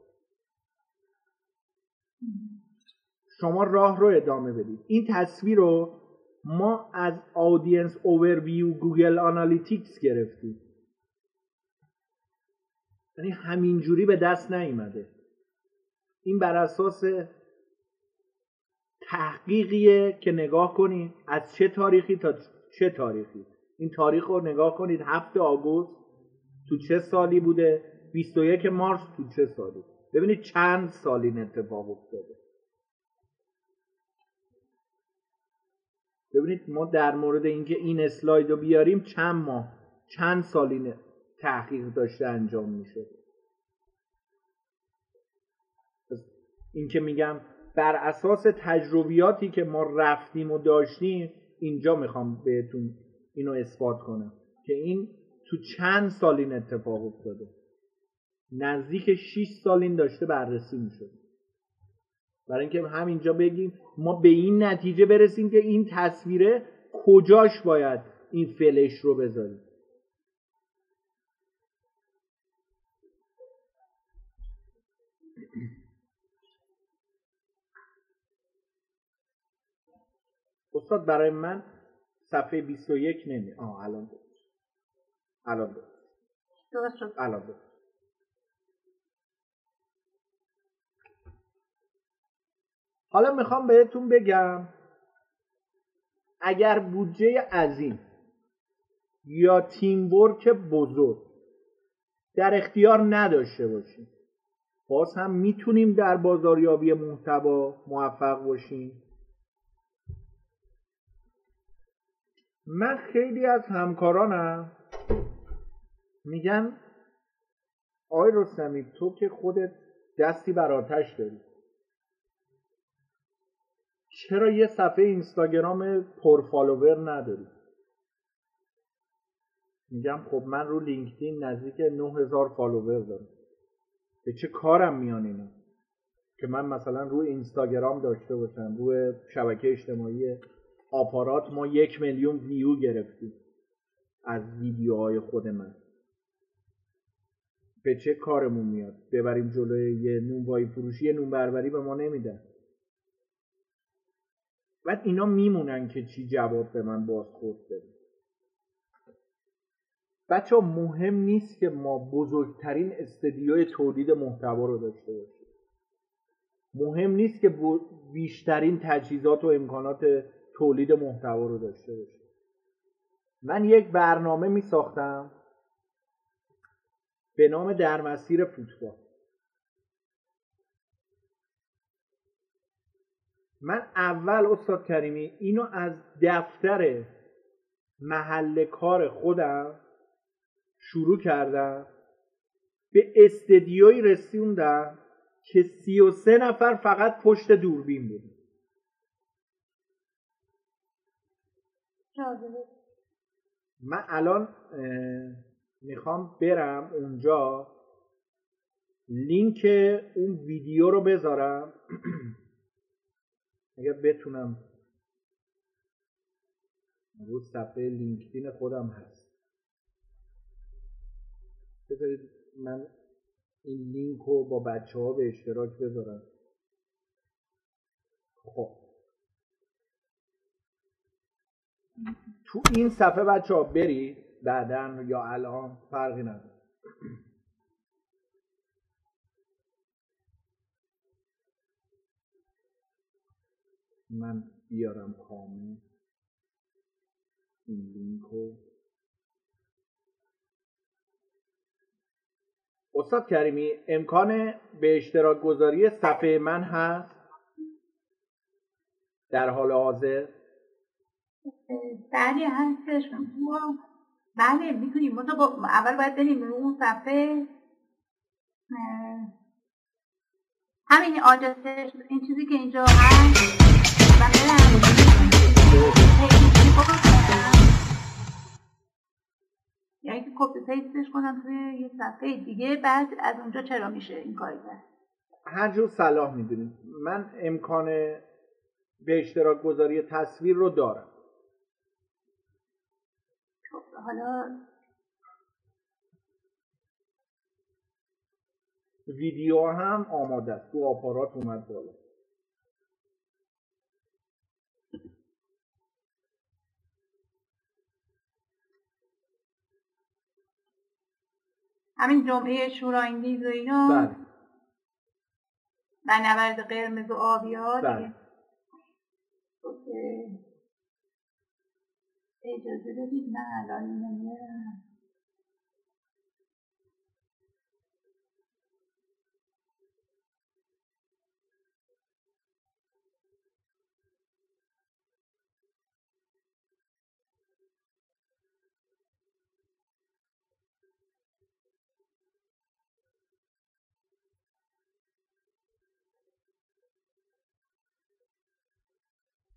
شما راه رو ادامه بدید. این تصویر رو ما از audience overview Google Analytics گرفتیم. یعنی همینجوری به دست نیامده این بر اساس تحقیقیه که نگاه کنید. از چه تاریخی تا چه تاریخی. این تاریخ رو نگاه کنید. هفت آگوست. تو چه سالی بوده؟ 21 مارس تو چه سالی؟ ببینید چند سال این اتفاق افتاده. ببینید ما در مورد اینکه این اسلاید رو بیاریم چند ماه چند سال این تحقیق داشته انجام میشه این که میگم بر اساس تجربیاتی که ما رفتیم و داشتیم اینجا می‌خوام بهتون اینو اثبات کنم که این تو چند سال این اتفاق افتاده. نزدیک 6 سال این داشته بررسی می‌شد. برای اینکه همینجا بگیم ما به این نتیجه برسیم که این تصویره کجاش باید این فلش رو بذاریم. استاد برای من صفحه 21 نمی آه الان درست الان درست. الان درست حالا می‌خوام بهتون بگم اگر بودجه عظیم یا تیم ورک بزرگ در اختیار نداشته باشید باز هم می‌تونیم در بازاریابی محتوا موفق باشیم. من خیلی از همکارانم میگن آقای رستمی تو که خودت دستی بر آتش داری. چرا یه صفحه اینستاگرام پر follower نداری؟ میگم خب من رو لینکدین نزدیک 9000 follower دارم. به چه کارم میان اینا؟ که من مثلا روی اینستاگرام داشته باشم روی شبکه اجتماعی آپارات ما یک میلیون ویو گرفتیم از ویدیوهای خود من. به چه کارمون میاد؟ ببریم جلوی یه نونوایی فروشی نون بربری به ما نمیدن. بعد اینا میمونن که چی جواب به من بازخورد بده بچه مهم نیست که ما بزرگترین استدیوی تولید محتوا رو داشته باشیم. مهم نیست که بیشترین تجهیزات و امکانات تولید محتوا رو داشته باشیم. من یک برنامه می ساختم به نام در مسیر فوتبال. من اول استاد کریمی اینو از دفتر محل کار خودم شروع کردم. به استدیوی رسوندم که سی و سه نفر فقط پشت دوربین بود من الان می‌خوام برم اونجا. لینک اون ویدیو رو بذارم. اگر بتونم رو صفحه لینکدین خودم هست. بذارید من این لینک رو با بچه ها به اشتراک بذارم. خب. تو این صفحه بچه ها برید. بعدا یا الان فرقی نداره. من بیارم کامل این لینک استاد کریمی امکان به اشتراک گذاری صفحه من هست؟ در حال حاضر؟ بله هستش. بله می‌تونیم اول باید بریم رو اون صفحه. همین آدرسش این چیزی که اینجا هست. یعنی که کپی پیستش کنم توی یه صفحه دیگه بعد از اونجا چرا میشه این کاری کرد؟ هر جور صلاح می‌دونید من امکان به اشتراک گذاری تصویر رو دارم. خب حالا ویدیو هم آماده است. تو آپارات اومد بالا. همین جمعه شورانگیز و اینا. بله. و نبرد قرمز و آبی ها بله. اجازه بدید من الان نمیرم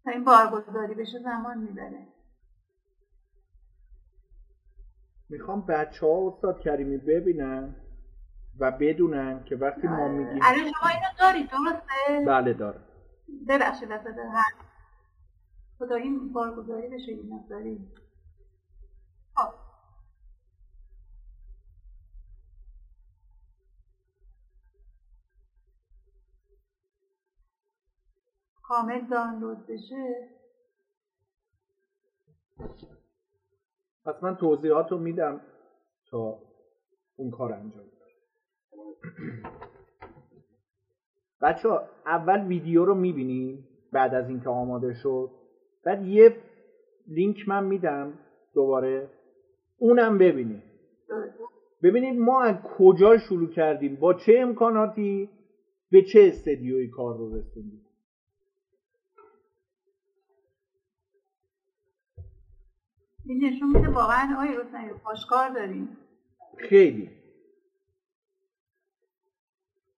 تا این بارگذاری بشه زمان می‌بره. می‌خوام بچه ها استاد کریمی ببینن و بدونن که وقتی ما میگیم الان شما اینو دارید درسته؟ بله دارم. ببخشید وسط هر خدا این بارگذاری بشه این دارید کامل دانلود بشه. پس من توضیحات رو میدم تا اون کار انجام بچه ها اول ویدیو رو می‌بینیم بعد از اینکه آماده شد. بعد یه لینک من میدم دوباره. اونم ببینید ببینید ما از کجا شروع کردیم؟ با چه امکاناتی؟ به چه استدیوی کار رو رسوندیم؟ این نشون میده واقعا آقای روشنی پاشکار داریم. خیلی.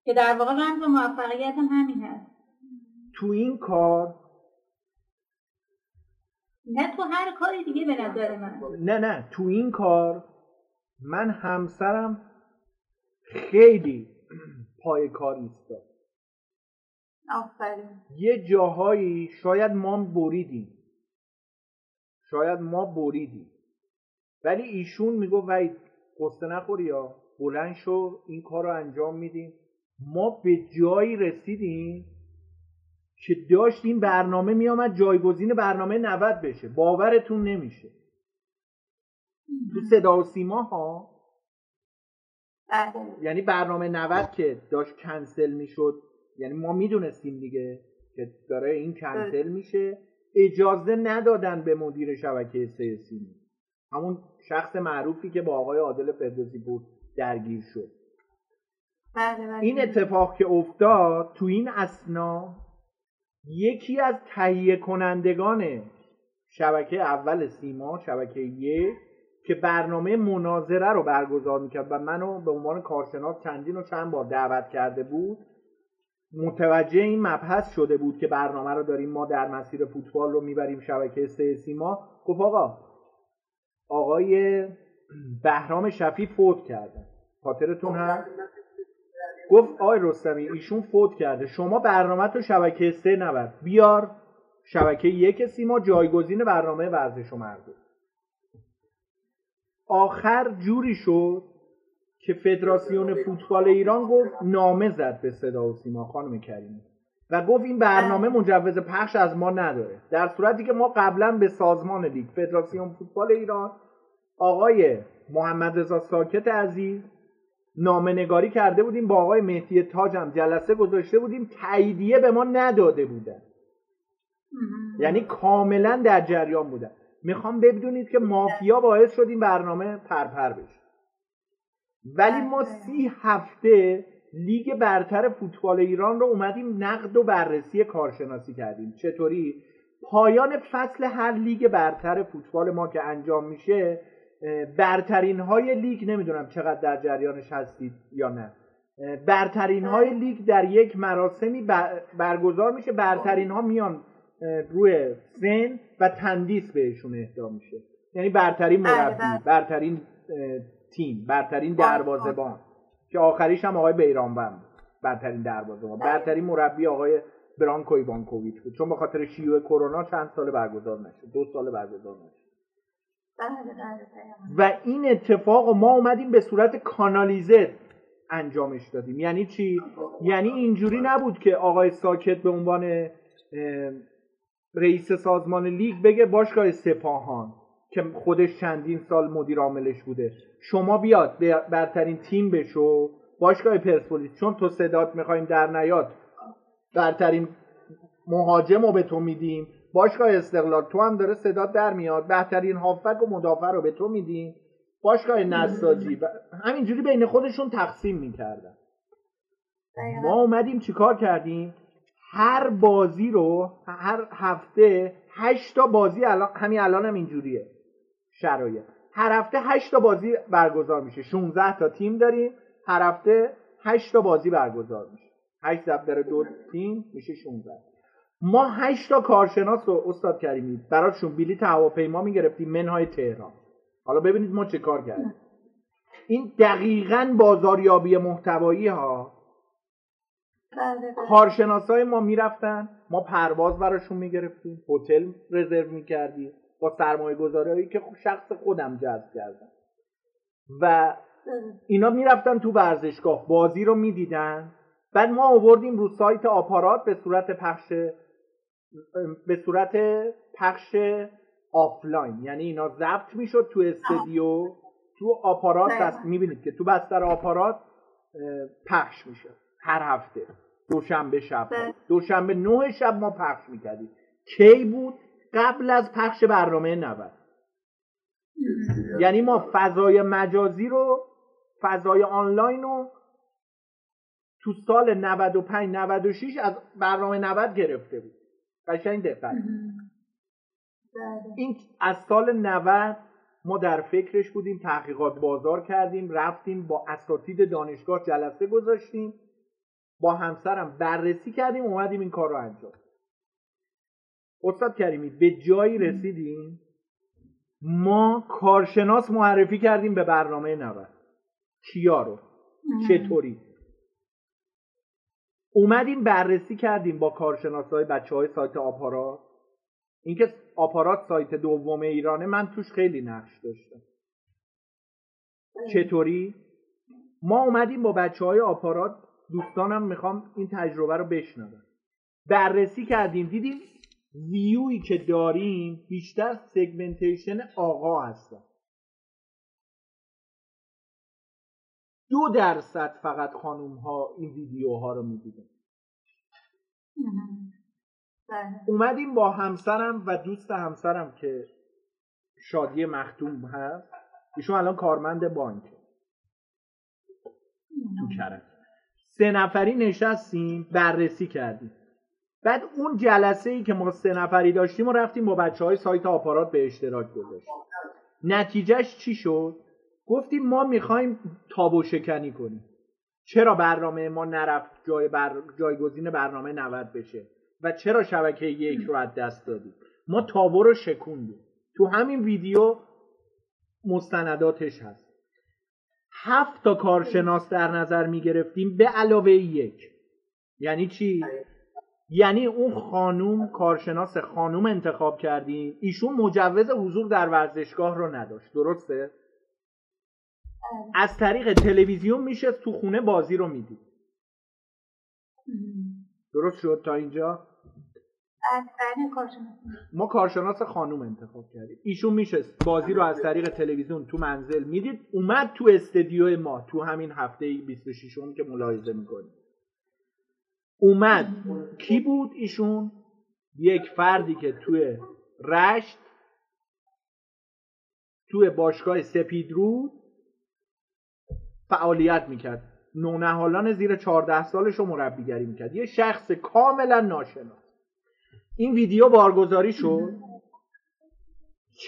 که در واقع رمز موفقیت هم همین هست. تو این کار نه تو هر کاری دیگه به نظر من. نه نه تو این کار من همسرم خیلی پای کار ایستاد. آفرین. یه جاهایی شاید ما بریدیم. شاید ما بریدیم. ولی ایشون میگو وید قصه نخوری یا؟ بلند شو این کار رو انجام میدیم. ما به جایی رسیدیم که داشت این برنامه میامد جایگزین برنامه 90 بشه. باورتون نمیشه. تو صدا و سیما ها؟ بله. یعنی برنامه 90 که داشت کنسل می‌شد یعنی ما می‌دونستیم دیگه که داره این کنسل میشه. اجازه ندادن به مدیر شبکه سه سیما همون شخص معروفی که با آقای عادل فردوسی پور درگیر شد. بله بله. این اتفاق که افتاد تو این اسنا یکی از تهیه کنندگان شبکه اول سیما شبکه یک که برنامه مناظره رو برگزار می‌کرد و منو به عنوان کارشناس چندین و چند بار دعوت کرده بود. متوجه این مبحث شده بود که برنامه رو داریم ما در مسیر فوتبال رو می‌بریم شبکه سه سیما گفت آقا آقای بهرام شفی فوت کردن خاطرتون هست؟ گفت آقای رستمی ایشون فوت کرده. شما برنامه تو شبکه سه نبر بیار شبکه یک سیما جایگزین برنامه ورزش و مردم آخر جوری شد که فدراسیون فوتبال ایران گفت نامه زد به صدا و سیما خانم کریمی و گفت این برنامه مجوز پخش از ما نداره. در صورتی که ما قبلا به سازمان لیگ فدراسیون فوتبال ایران آقای محمد رضا ساکت عزیز نامه نگاری کرده بودیم با آقای مهدی تاج هم جلسه گذاشته بودیم تاییدیه به ما نداده بودن. یعنی کاملا در جریان بودن. می‌خوام بدونید که مافیا باعث شد این برنامه پرپر بشه. ولی ما سی هفته لیگ برتر فوتبال ایران رو اومدیم نقد و بررسی کارشناسی کردیم. چطوری؟ پایان فصل هر لیگ برتر فوتبال ما که انجام میشه برترین های لیگ نمی‌دونم چقدر در جریانش هستید یا نه. برترین های لیگ در یک مراسمی برگزار میشه. برترین ها میان روی سن و تندیس بهشون اهدا میشه. یعنی برترین مربی برترین تیم برترین دروازه‌بان. که آخریش هم آقای بیرانوند برترین دروازه‌بان. برترین مربی آقای برانکو ایوانکوویچ بود. چون به خاطر شیوع کرونا چند سال برگزار نشد. دو سال برگزار نشد. و این اتفاق ما اومدیم به صورت کانالیزه انجامش دادیم. یعنی چی؟ یعنی اینجوری نبود که آقای ساکت به عنوان رئیس سازمان لیگ بگه باشگاه سپاهان. که خودش چندین سال مدیر عاملش بوده. شما بیاد برترین تیم بشو باشگاه پرسپولیس چون تو صدات می‌خوایم در نیاد. برترین مهاجم رو به تو میدیم. باشگاه استقلال تو هم داره صدات در میاد. بهترین هافک و مدافع رو به تو میدیم. باشگاه نساجی همینجوری بین خودشون تقسیم می‌کردن. ما اومدیم چیکار کردیم؟ هر بازی رو هر هفته هشت تا بازی الان همین الان هم اینجوریه. شرایط. هر هفته هشت تا بازی برگزار میشه. 16 تا تیم داریم. هر هفته هشت تا بازی برگزار میشه. 8 ضرب در دو تیم میشه 16 ما 8 تا کارشناس رو استاد کریمی براشون بلیط هواپیما می‌گرفتیم منهای تهران. حالا ببینید ما چه کار کردیم. این دقیقا بازاریابی محتوایی ها کارشناس های ما می‌رفتن. ما پرواز براشون می‌گرفتیم. هتل رزرو می‌کردیم. با سرمایه گذاری که شخص خودم جذب کردم. و اینا می‌رفتن تو ورزشگاه بازی رو می‌دیدن. بعد ما آوردیم رو سایت آپارات به صورت پخش به صورت پخش آفلاین. یعنی اینا ضبط می‌شد تو استودیو. تو آپارات دست می‌بینید که تو بستر آپارات پخش میشه هر هفته. دوشنبه شب. دوشنبه نه شب ما پخش می‌کردیم. کی بود؟ قبل از پخش برنامه 90 یعنی ما فضای مجازی رو فضای آنلاین رو تو سال 95 96 از برنامه 90 گرفته بود. قشنگ دقت. بله. این از سال 90 ما در فکرش بودیم تحقیقات بازار کردیم رفتیم با اساتید دانشگاه جلسه گذاشتیم با همسرم بررسی کردیم اومدیم این کار رو انجام. استاد کریمی به جایی رسیدیم؟ ما کارشناس معرفی کردیم به برنامه 90 کیا رو؟ چطوری؟ اومدیم بررسی کردیم با کارشناس های بچه های سایت آپارات. اینکه آپارات سایت دوم ایرانه من توش خیلی نقش داشتم. چطوری؟ ما اومدیم با بچه های آپارات. دوستانم می‌خوام این تجربه رو بشنوم. بررسی کردیم. دیدیم ویوی که داریم بیشتر سگمنتیشن آقا هستن. دو درصد فقط خانوم ها این ویدیوها رو می‌دیدن. بله. اومدیم با همسرم و دوست همسرم که شادی مختوم هست. ایشون الان کارمند بانک. تو کرد سه نفری نشستیم بررسی کردیم. بعد اون جلسه ای که ما سه نفری داشتیم و رفتیم با بچه های سایت آپارات به اشتراک گذاشتیم نتیجهش چی شد؟ گفتیم ما می‌خوایم تابو شکنی کنیم. چرا برنامه ما نرفت جای بر... جایگزین برنامه 90 بشه؟ و چرا شبکه یک رو از دست دادیم؟ ما تابو رو شکوندیم. تو همین ویدیو مستنداتش هست. هفت تا کارشناس در نظر می گرفتیم به علاوه یک. یعنی چی؟ یعنی اون خانوم کارشناس خانوم انتخاب کردیم. ایشون مجوز حضور در ورزشگاه رو نداشت. درسته؟ از طریق تلویزیون میشه تو خونه بازی رو می‌دید. درست شد تا اینجا؟ بله ما کارشناس خانوم انتخاب کردیم. ایشون میشه بازی رو از طریق تلویزیون تو منزل می‌دید. اومد تو استدیو ما تو همین هفته 26 که ملاحظه می‌کنیم. اومد. کی بود ایشون؟ یک فردی که توی رشت توی باشگاه سپیدرود فعالیت می‌کرد. نونهالان زیر 14 سالش رو مربیگری می‌کرد. یه شخص کاملا ناشناس. این ویدیو بارگذاری شد.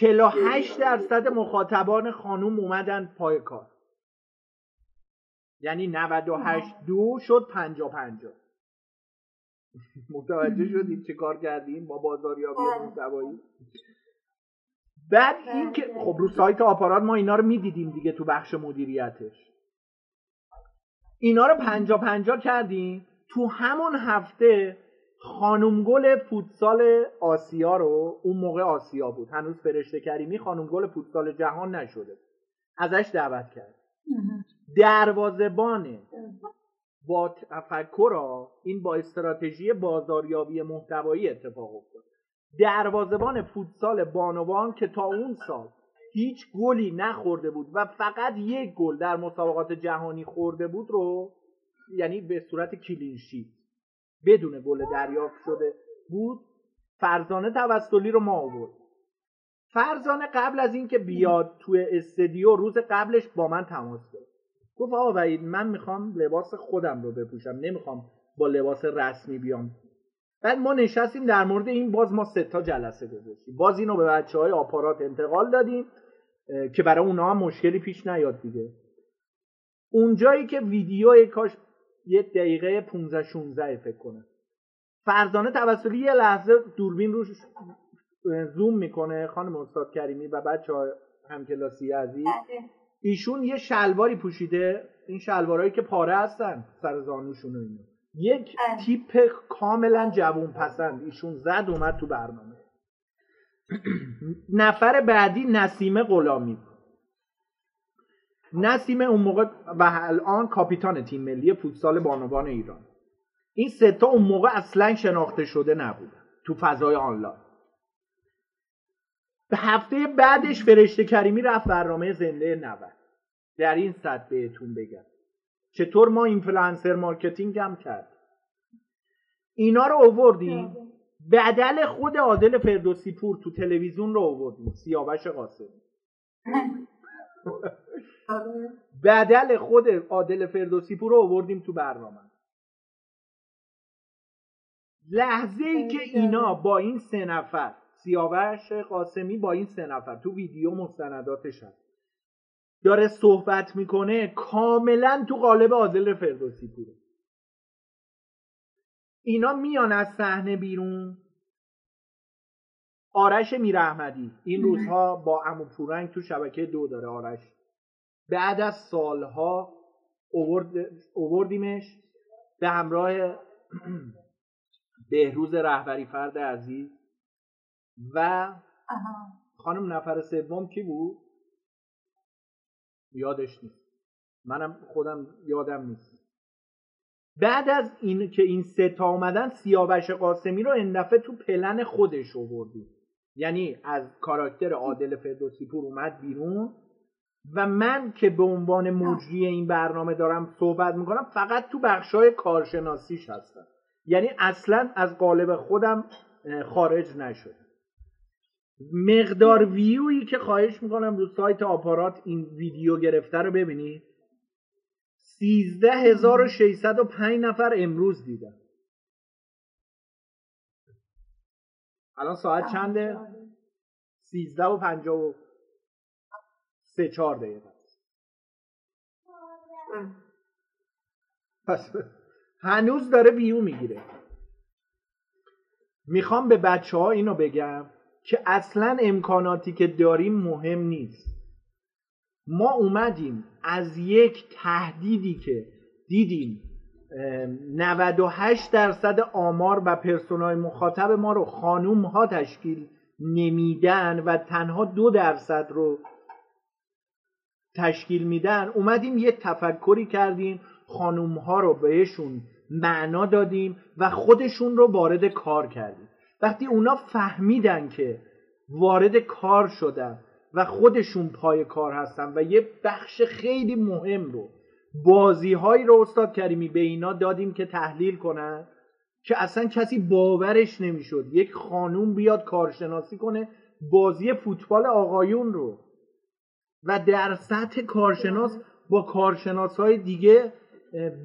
48 درصد مخاطبان خانوم اومدن پای کار. یعنی 98 دو شد 50 50 متوجه شدید چه کار کردیم با بازاریابی محتوایی. بعد این که خب رو سایت آپارات ما اینا رو می‌دیدیم دیگه تو بخش مدیریتش. اینا رو پنجا پنجا کردیم. تو همون هفته خانم گل فوتسال آسیا رو اون موقع آسیا بود. هنوز فرشته کریمی خانم گل فوتسال جهان نشده. ازش دعوت کرد. دروازبان با تفکر این با استراتژی بازاریابی محتوایی اتفاق افتاد. دروازبان فوتسال بانوان که تا اون سال هیچ گلی نخورده بود و فقط یک گل در مسابقات جهانی خورده بود رو یعنی به صورت کلینشیت بدون گل دریافت شده بود فرزانه توسلی رو ما آورد. فرزانه قبل از اینکه بیاد توی استدیو روز قبلش با من تماس گرفت. گفت آقا وحید من می‌خوام لباس خودم رو بپوشم نمی‌خوام با لباس رسمی بیام. بعد ما نشستیم در مورد این باز ما سه تا جلسه گذاشتیم. باز اینو به بچه های آپارات انتقال دادیم که برای اونا هم مشکلی پیش نیاد دیگه. اونجایی که ویدیو کاش یه دقیقه 15 16 فکر کنه فرزانه توسلی یه لحظه دوربین روش زوم می‌کنه خانم استاد کریمی و بچه های همکلاسی عزیز. ایشون یه شلواری پوشیده. این شلوارهایی که پاره هستن سر زانوشون و یک تیپ کاملا جوون پسند ایشون زد اومد تو برنامه. نفر بعدی نسیمه غلامی. نسیمه اون موقع و الان کاپیتان تیم ملی فوتسال بانوان ایران. این ستا اون موقع اصلا شناخته شده نبود تو فضای آنلاین. هفته بعدش فرشته کریمی رفت برنامه زنده 90 در این سطح بهتون بگم. چطور ما influencer marketing هم کرد اینا رو اووردیم بدل خود عادل فردوسی پور تو تلویزیون رو اووردیم سیاوش قاسمی. بدل خود عادل فردوسی پور رو آوردیم تو برنامه. لحظه ای که اینا با این سه نفر سیاوش قاسمی با این سه نفر تو ویدیو مستنداتش هست داره صحبت می‌کنه کاملا تو قالب عادل فردوسی پوره. اینا میان از صحنه بیرون. آرش میر احمدی این روزها با امو پورنگ تو شبکه دو داره آرش. بعد از سالها اووردیمش به همراه بهروز رهبری فرد عزیز. و خانم نفر سوم کی بود؟ یادش نیست. منم خودم یادم نیست. بعد از این که این سه تا آمدن سیاوش قاسمی رو اندفعه تو پلن خودش آوردیم. یعنی از کاراکتر عادل فردوسی پور اومد بیرون و من که به عنوان مجری این برنامه دارم صحبت می‌کنم فقط تو بخشای کارشناسیش هستم. یعنی اصلا از قالب خودم خارج نشد مقدار ویویی که خواهش می‌کنم رو سایت آپارات این ویدیو گرفته رو ببینید 13605 نفر امروز دیدن. الان ساعت چنده؟ 13 و 50 و 3 4 دقیقه پس هنوز داره ویو می‌گیره. می‌خوام به بچه ها اینو بگم. که اصلا امکاناتی که داریم مهم نیست. ما اومدیم از یک تهدیدی که دیدیم 98 درصد آمار و پرسونای مخاطب ما رو خانوم ها تشکیل نمیدن و تنها دو درصد رو تشکیل میدن. اومدیم یه تفکری کردیم خانوم ها رو بهشون معنا دادیم و خودشون رو وارد کار کردیم. وقتی اونا فهمیدن که وارد کار شدن و خودشون پای کار هستن و یه بخش خیلی مهم رو بازی هایی رو استاد کریمی به اینا دادیم که تحلیل کنن که اصلا کسی باورش نمی‌شد. یک خانوم بیاد کارشناسی کنه بازی فوتبال آقایون رو. و در سطح کارشناس با کارشناس های دیگه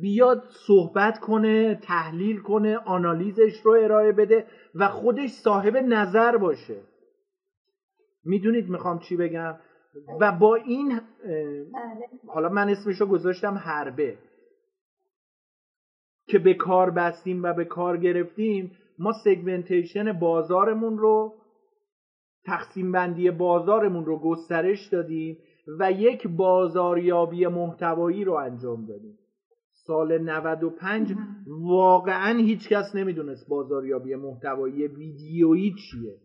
بیاد صحبت کنه تحلیل کنه آنالیزش رو ارائه بده و خودش صاحب نظر باشه. می‌دونید می‌خوام چی بگم؟ و با این حالا من اسمشو گذاشتم حربه. که به کار بستیم و به کار گرفتیم ما سگمنتیشن بازارمون رو تقسیم بندی بازارمون رو گسترش دادیم و یک بازاریابی محتوایی رو انجام دادیم. سال 95 واقعا هیچ کس نمی‌دونست بازاریابی محتوایی ویدیویی چیه.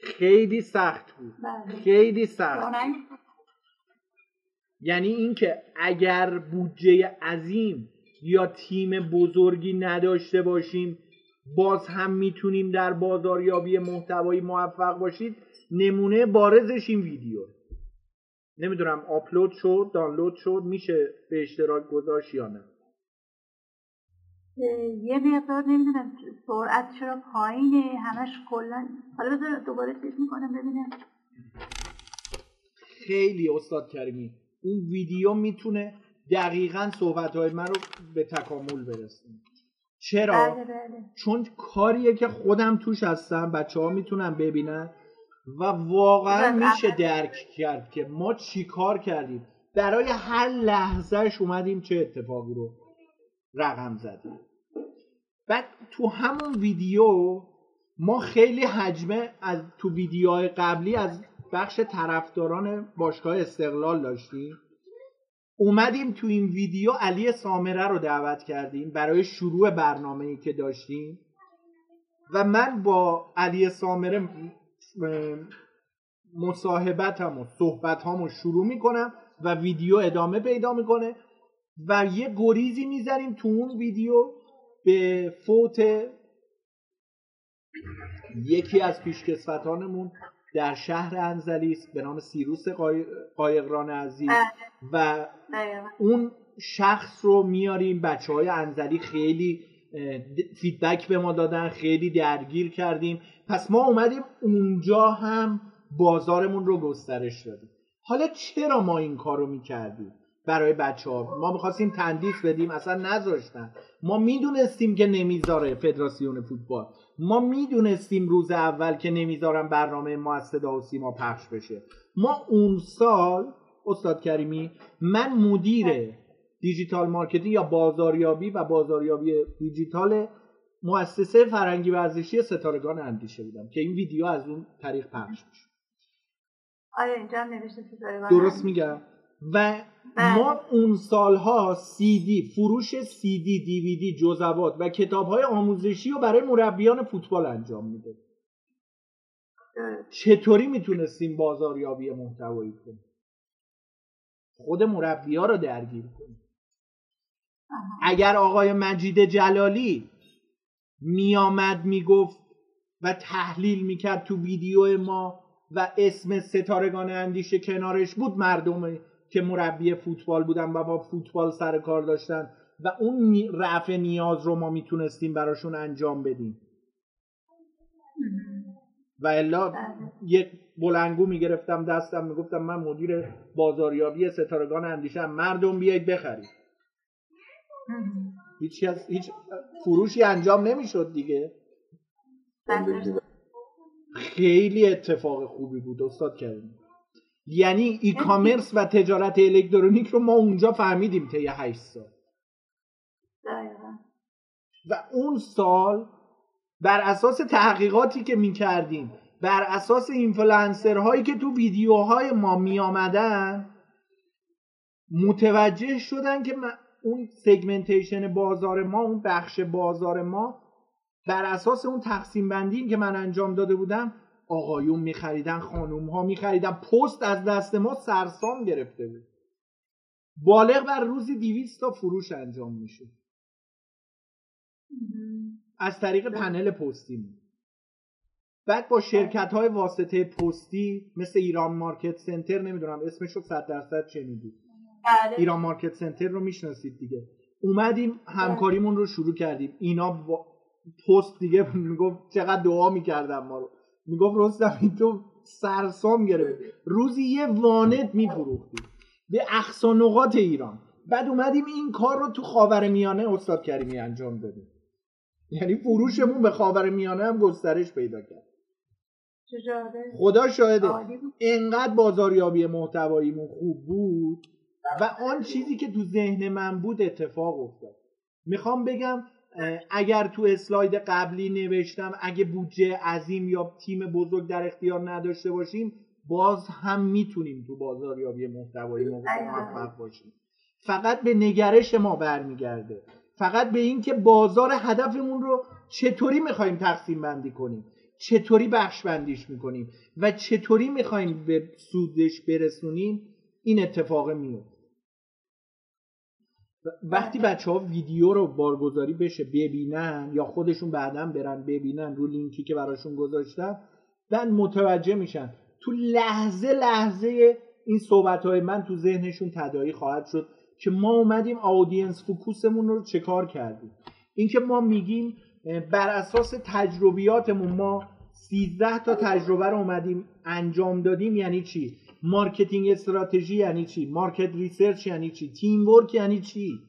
خیلی سخت بود. بله. خیلی سخت. یعنی اینکه اگر بودجه عظیم یا تیم بزرگی نداشته باشیم باز هم می‌تونیم در بازاریابی محتوایی موفق باشید نمونه بارزش این ویدیو. نمی‌دونم آپلود شد دانلود شد میشه به اشتراک گذاشت یا نه. یه مقدار نمی‌دونم سرعت چرا پایینه همش کلا. حالا بذار دوباره چیز می‌کنم ببینم. خیلی استاد کریمی اون ویدیو می‌تونه دقیقا صحبت های من رو به تکامل برسونه. چرا؟ بله بله. چون کاریه که خودم توش هستم بچه ها می‌تونن ببینن. و واقعا میشه درک کرد که ما چی کار کردیم. برای هر لحظهش اومدیم چه اتفاقی رو رقم زدیم. بعد تو همون ویدیو ما خیلی حجمه از تو ویدیوهای قبلی از بخش طرفداران باشگاه استقلال داشتیم. اومدیم تو این ویدیو علی سامره رو دعوت کردیم برای شروع برنامه ای که داشتیم. و من با علی سامره مصاحبتم و صحبت شروع می‌کنم و ویدیو ادامه پیدا می‌کنه و یه گریزی می‌زنیم تو اون ویدیو به فوت یکی از پیشکسوتانمون در شهر انزلی است به نام سیروس قایقران عزیز و اون شخص رو میاریم بچه های انزلی خیلی فیدبک به ما دادن خیلی درگیر کردیم. پس ما اومدیم اونجا هم بازارمون رو گسترش دادیم. حالا چرا ما این کارو می‌کردیم برای بچه ها ما می‌خواستیم تندیس بدیم اصلا نذاشتن. ما می‌دونستیم که نمی‌ذاره فدراسیون فوتبال. ما می‌دونستیم روز اول که نمی‌ذارن برنامه ما از صدا و سیما پخش بشه. ما اون سال استاد کریمی من مدیر digital marketing یا بازاریابی و بازاریابی دیجیتال مؤسسه فرهنگی ورزشی ستارگان اندیشه بودم که این ویدیو از اون طریق پخش میشه. آره اینجا هم نوشته درست میگم. و ما اون سالها سی دی فروش سی دی دی وی دی جزوات و کتاب های آموزشی رو برای مربیان فوتبال انجام میده. چطوری می‌تونستیم بازاریابی محتوایی کنیم؟ خود مربی ها رو درگیر کنیم. اگر آقای مجید جلالی میامد می‌گفت و تحلیل می‌کرد تو ویدیو ما و اسم ستارگان اندیشه کنارش بود مردم که مربی فوتبال بودن و با فوتبال سر کار داشتن و اون رفع نیاز رو ما می‌تونستیم براشون انجام بدیم. و الا یک بلنگو می‌گرفتم دستم می‌گفتم من مدیر بازاریابی ستارگان اندیشم مردم بیایید بخرید. هیچ, هیچ فروشی انجام نمی‌شد دیگه. خیلی اتفاق خوبی بود استاد کردیم یعنی ای کامرس و تجارت الکترونیک رو ما اونجا فهمیدیم طی 8 سال. و اون سال بر اساس تحقیقاتی که می کردیم بر اساس اینفلانسر هایی که تو ویدیوهای ما می آمدن متوجه شدن که اون سگمنتیشن بازار ما اون بخش بازار ما بر اساس اون تقسیم بندی که من انجام داده بودم آقایون میخریدن خانوم ها میخریدن. پست از دست ما سرسام گرفته بود. بالغ بر روزی دیویست تا فروش انجام میشه از طریق پنل پستی بعد با شرکت های واسطه پستی مثل ایران مارکت سنتر نمی‌دونم اسمش رو صد درصد بله. ایران مارکت سنتر رو می‌شناسید دیگه. اومدیم همکاریمون رو شروع کردیم. اینا پست دیگه می‌گفت چقدر دعا می‌کردم ما رو. می‌گفت رستم این تو سرسام گرفت روزی یه وانت میفروختیم به اقصا نقاط ایران. بعد اومدیم این کار رو تو خاور میانه استاد کریمی انجام دادیم. یعنی فروشمون به خاور میانه هم گسترش پیدا کرد. خدا شاهده انقدر بازاریابی محتواییمون خوب بود. و آن چیزی که تو ذهن من بود اتفاق افتاد. می‌خوام بگم اگر تو اسلاید قبلی نوشتم اگه بودجه عظیم یا تیم بزرگ در اختیار نداشته باشیم باز هم می‌تونیم تو بازاریابی محتوایی موفق باشیم. فقط به نگرش ما برمیگرده. فقط به اینکه بازار هدفمون رو چطوری می‌خوایم تقسیم بندی کنیم چطوری بخش بندیش می‌کنیم و چطوری می‌خوایم به سودش برسونیم این اتفاق میفته وقتی بچه ها ویدیو رو بارگذاری بشه ببینن یا خودشون بعدا برن ببینن رو لینکی که براشون گذاشتم بعد متوجه میشن. تو لحظه لحظه این صحبت های من تو ذهنشون تدایی خواهد شد که ما اومدیم آودینس فوکوسمون رو چه کار کردیم. اینکه ما میگیم بر اساس تجربیاتمون ما 13 تا تجربه رو اومدیم انجام دادیم یعنی چی؟ marketing strategy یعنی چی؟ market research یعنی چی؟ teamwork یعنی چی؟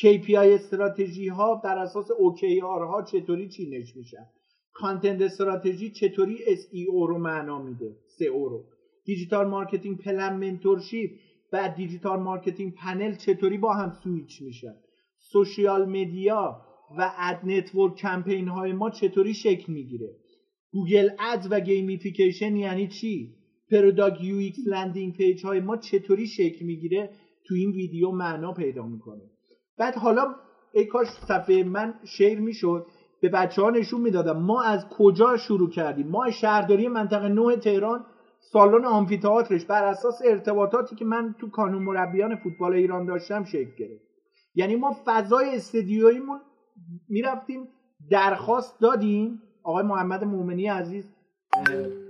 KPI استراتژی ها بر اساس OKR ها چطوری چینش میشن؟ content strategy چطوری SEO رو معنا میده؟ SEO رو. digital marketing plan mentorship بعد digital marketing panel چطوری با هم سویچ میشن؟ social media و ad network کمپین های ما چطوری شکل می‌گیره؟ Google Ads و gamification یعنی چی؟ product UX landing page های ما چطوری شکل می‌گیره تو این ویدیو معنا پیدا می‌کنه. بعد حالا ای کاش صفحه من share می‌شد به بچه ها نشون می‌دادم ما از کجا شروع کردیم. ما شهرداری منطقه 9 تهران سالن آمفیتئاترش بر اساس ارتباطاتی که من تو کانون مربیان فوتبال ایران داشتم شکل گرفت. یعنی ما فضای استدیویمون می‌رفتیم درخواست دادیم. آقای محمد مومنی عزیز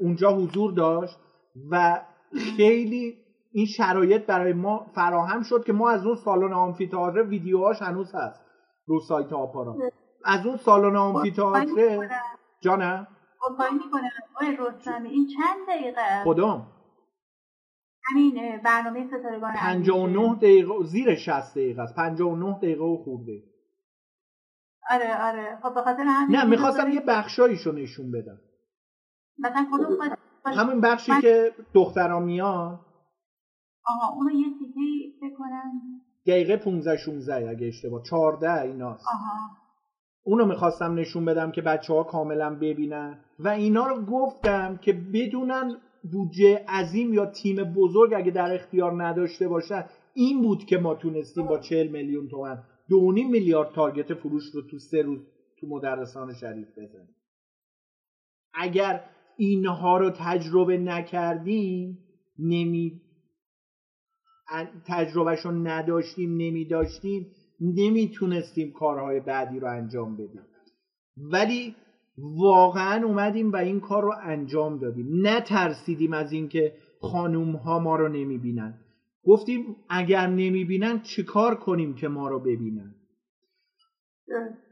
اونجا حضور داشت. و خیلی این شرایط برای ما فراهم شد که ما از اون سالن آمفیتئاتر ویدیوهاش هنوز هست رو سایت آپارا. از اون سالن آمفیتئاتر جانم؟ می‌کنه. این چند دقیقه همین برنامه ستارگان 59 دقیقه زیر 60 دقیقه است. 59 دقیقه و خورده. آره آره. خب به خاطر همین نه می‌خواستم یه بخشایشو نشون بدم. مثلا کدوم همین بخشی که دخترا میان؟ آها اونو یه تیکی بکنم دقیقه 15 16 اگه اشتباه. 14 ایناست. آها. اونو می‌خواستم نشون بدم که بچه ها کاملا ببینن. و اینا رو گفتم که بدونن بودجه عظیم یا تیم بزرگ اگه در اختیار نداشته باشن این بود که ما تونستیم با 40 میلیون تومن دو میلیارد تارگت فروش رو تو سه روز تو مدرسان شریف بزنیم. اگر اینها رو تجربه نکردیم نمی تجربهش رو نداشتیم نمی داشتیم نمی‌تونستیم کارهای بعدی رو انجام بدیم. ولی واقعا اومدیم و این کار رو انجام دادیم. نترسیدیم از اینکه خانوم ها ما رو نمی‌بینن. گفتیم اگر نمی‌بینن چیکار کنیم که ما رو ببینن؟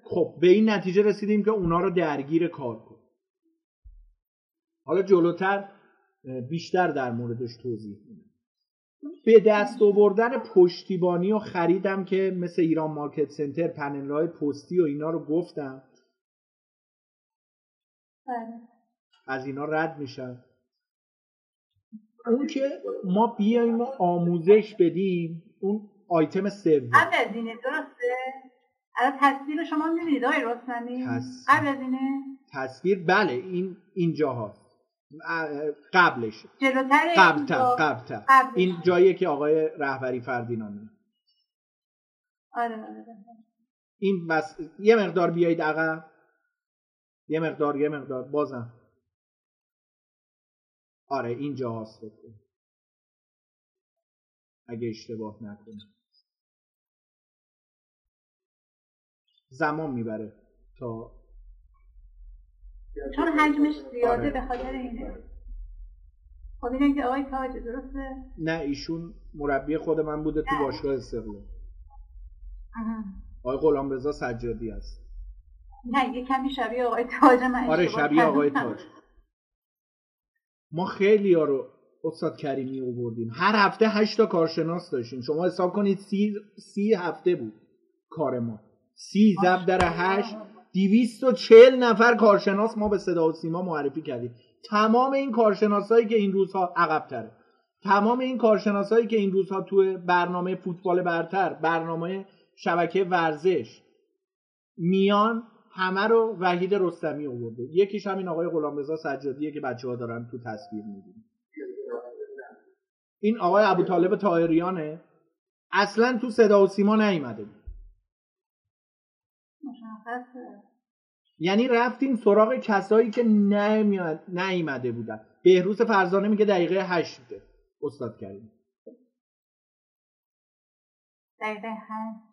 خب به این نتیجه رسیدیم که اونا رو درگیر کار حالا جلوتر بیشتر در موردش توضیح میدم. به دست آوردن پشتیبانی و خریدم که مثل ایران مارکت سنتر پنل های پستی و اینا رو گفتم. بله. از اینا رد میشن اون که ما بیایم و آموزش بدیم اون آیتم سوم. قبل از اینه درسته؟ الان تصویر شما می‌بینید آقای رستمی؟ قبل از اینه تصویر بله این اینجا هست قبلش. جلوتر قبلتر قبلتر. این جاییه که آقای رهبری فردینانی آره آره این بس یه مقدار بیایید عقب. یه مقدار یه مقدار. بازم. آره اینجا هست. اگه اشتباه نکنه زمان می‌بره تا چون حجمش زیاده آره. به خاطر اینه. خب اینه که آقای تاج درسته؟ نه ایشون مربی خود من بوده تو باشگاه استقلال. آقای غلام رضا سجادی است نه یه کمی شبیه آقای تاج من آره شبیه آقای تاج. ما خیلی ها رو استاد کریمی آوردیم. هر هفته هشتا کارشناس داشتیم. شما حساب کنید سی, سی هفته بود کار ما. سی زب در هشت. دیویست و چل نفر کارشناس ما به صدا و سیما معرفی کردیم. تمام این کارشناسایی که این روزها عقب تره تمام این کارشناسایی که این روزها تو برنامه فوتبال برتر برنامه شبکه ورزش میان همه رو وحید رستمی آورده. یکیش همین آقای غلامرضا سجادیه که بچه ها دارن تو تصویر می‌بینن. این آقای ابوطالب طاهریانه. اصلا تو صدا و سیما نیومده. یعنی رفتیم سراغ کسایی که نیومده بودن. بهروز فرزانه میگه دقیقه هشت استاد کردیم دقیقه هشت.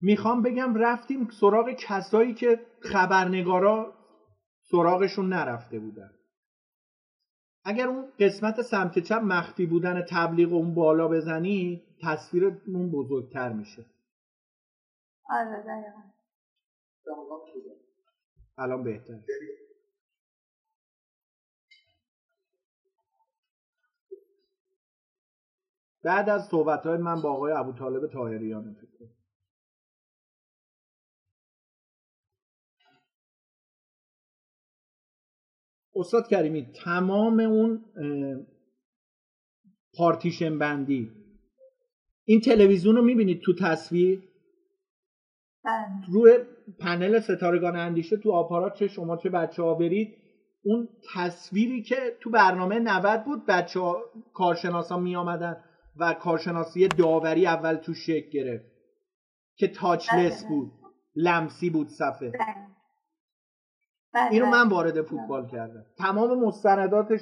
می‌خوام بگم رفتیم سراغ کسایی که خبرنگارا سراغشون نرفته بودن. اگر اون قسمت سمت چپ مخفی بودن تبلیغ اون بالا بزنی تصویرمون بزرگتر میشه. آره دقیقا. الان بهتر بعد از صحبت های من با آقای ابو طالب تاهریان فکر استاد کریمی تمام اون پارتیشن بندی این تلویزیون رو می‌بینید تو تصویر؟ بله. روی پنل ستارگان اندیشه تو آپارات چه شما چه بچه ها برید اون تصویری که تو برنامه 90 بود بچه ها کارشناس ها می آمدن و کارشناسی داوری اول تو شکل گرفت که touchless بله. بود لمسی بود صفحه. بله. اینو من وارد فوتبال کردم. تمام مستنداتش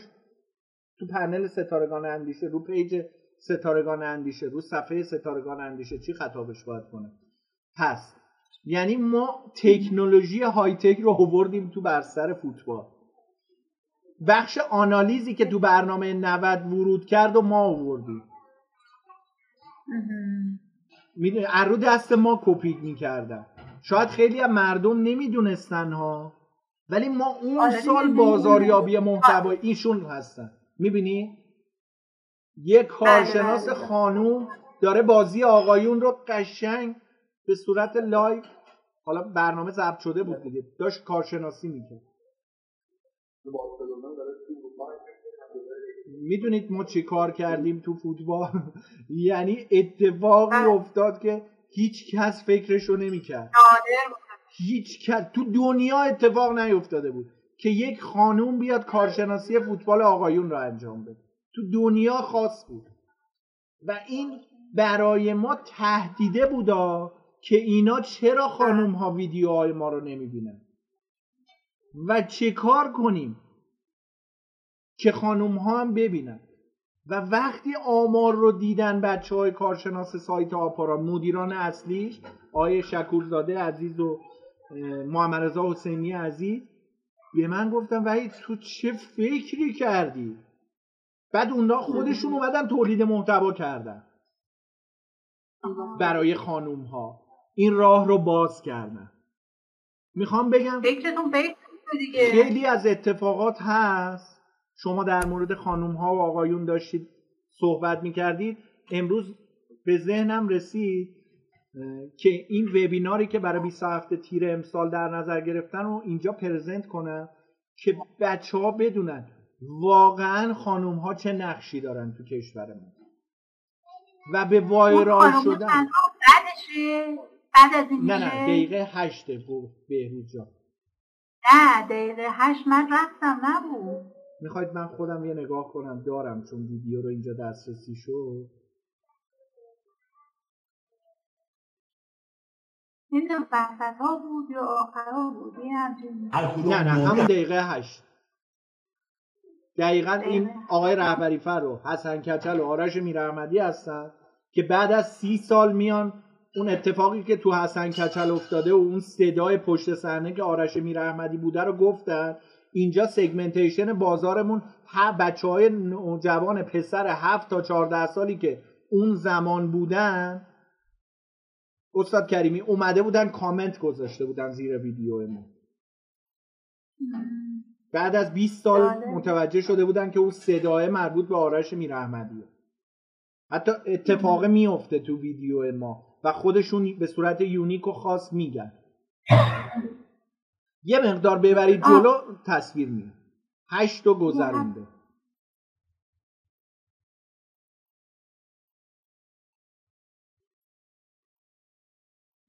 تو پنل ستارگان اندیشه رو پیج ستارگان اندیشه رو صفحه ستارگان اندیشه چی خطابش باید کنه؟ پس یعنی ما تکنولوژی های tech رو آوردیم تو بر فوتبال. بخش آنالیزی که تو برنامه 90 ورود کرد و ما آوردیم. می‌دونی رو دست ما کپید می‌کردن. شاید خیلی از مردم نمی‌دونستن ها ولی ما اون سال بازاریابی محتوا ایشون هستن. می‌بینی؟ یه کارشناس بله، بله. خانوم داره بازی آقایون رو قشنگ به صورت live حالا برنامه ضبط شده بود دیگه داشت کارشناسی می‌کرد. می‌دونید ما چی کار کردیم تو فوتبال؟ یعنی اتفاقی. افتاد که هیچ کس فکرشو نمی‌کرد. بود. هیچ کس. تو دنیا اتفاق نیفتاده بود که یک خانوم بیاد کارشناسی فوتبال آقایون را انجام بده. تو دنیا خاص بود. و این برای ما تهدیده بودا که اینا چرا خانوم ها ویدیوهای ما رو نمی‌بینن؟ و چه کار کنیم که خانوم ها هم ببینن؟ و وقتی آمار رو دیدن بچه های کارشناس سایت آپارا مدیران اصلیش آقای شکورزاده عزیز و محمد رضا حسینی عزیز به من گفتن وحید تو چه فکری کردی؟ بعد اونا خودشون اومدن تولید محتوا کردن برای خانوم ها این راه رو باز کردن. می‌خوام بگم فکرتون دیگه. خیلی از اتفاقات هست. شما در مورد خانوم ها و آقایون داشتید صحبت می‌کردید. امروز به ذهنم رسید که این وبیناری که برای 27 تیر امسال در نظر گرفتن رو اینجا پرزنت کنم که بچه ها بدونن واقعا خانوم ها چه نقشی دارن تو کشور ما. و به وایرال شدن. بعد از این نه نه دقیقه هشته بهروز جان. نه دقیقه هشت من رفتم نبود. می‌خواید من خودم یه نگاه کنم؟ دارم چون ویدیو رو اینجا دسترسی شد. نمی‌دونم ها بود یا آخر ها بود نه نه همون دقیقه هشت. دقیقا این. آقای رهبری فر و حسن کچل و آرش میرحمدی هستن که بعد از سی سال میان اون اتفاقی که تو حسن کچل افتاده و اون صدای پشت صحنه که آرش میرحمدی بوده رو گفتن اینجا سگمنتیشن بازارمون بچه های نوجوان پسر هفت تا چهارده سالی که اون زمان بودن استاد کریمی اومده بودن کامنت گذاشته بودن زیر ویدیو ما بعد از 20 سال جالب. متوجه شده بودن که اون صدای مربوط به آرش میرحمدیه حتی اتفاق میفته تو ویدیو ما. و خودشون به صورت یونیک و خاص میگن. یه مقدار ببرید. جلو تصویر میاد. هشت و گذرونده.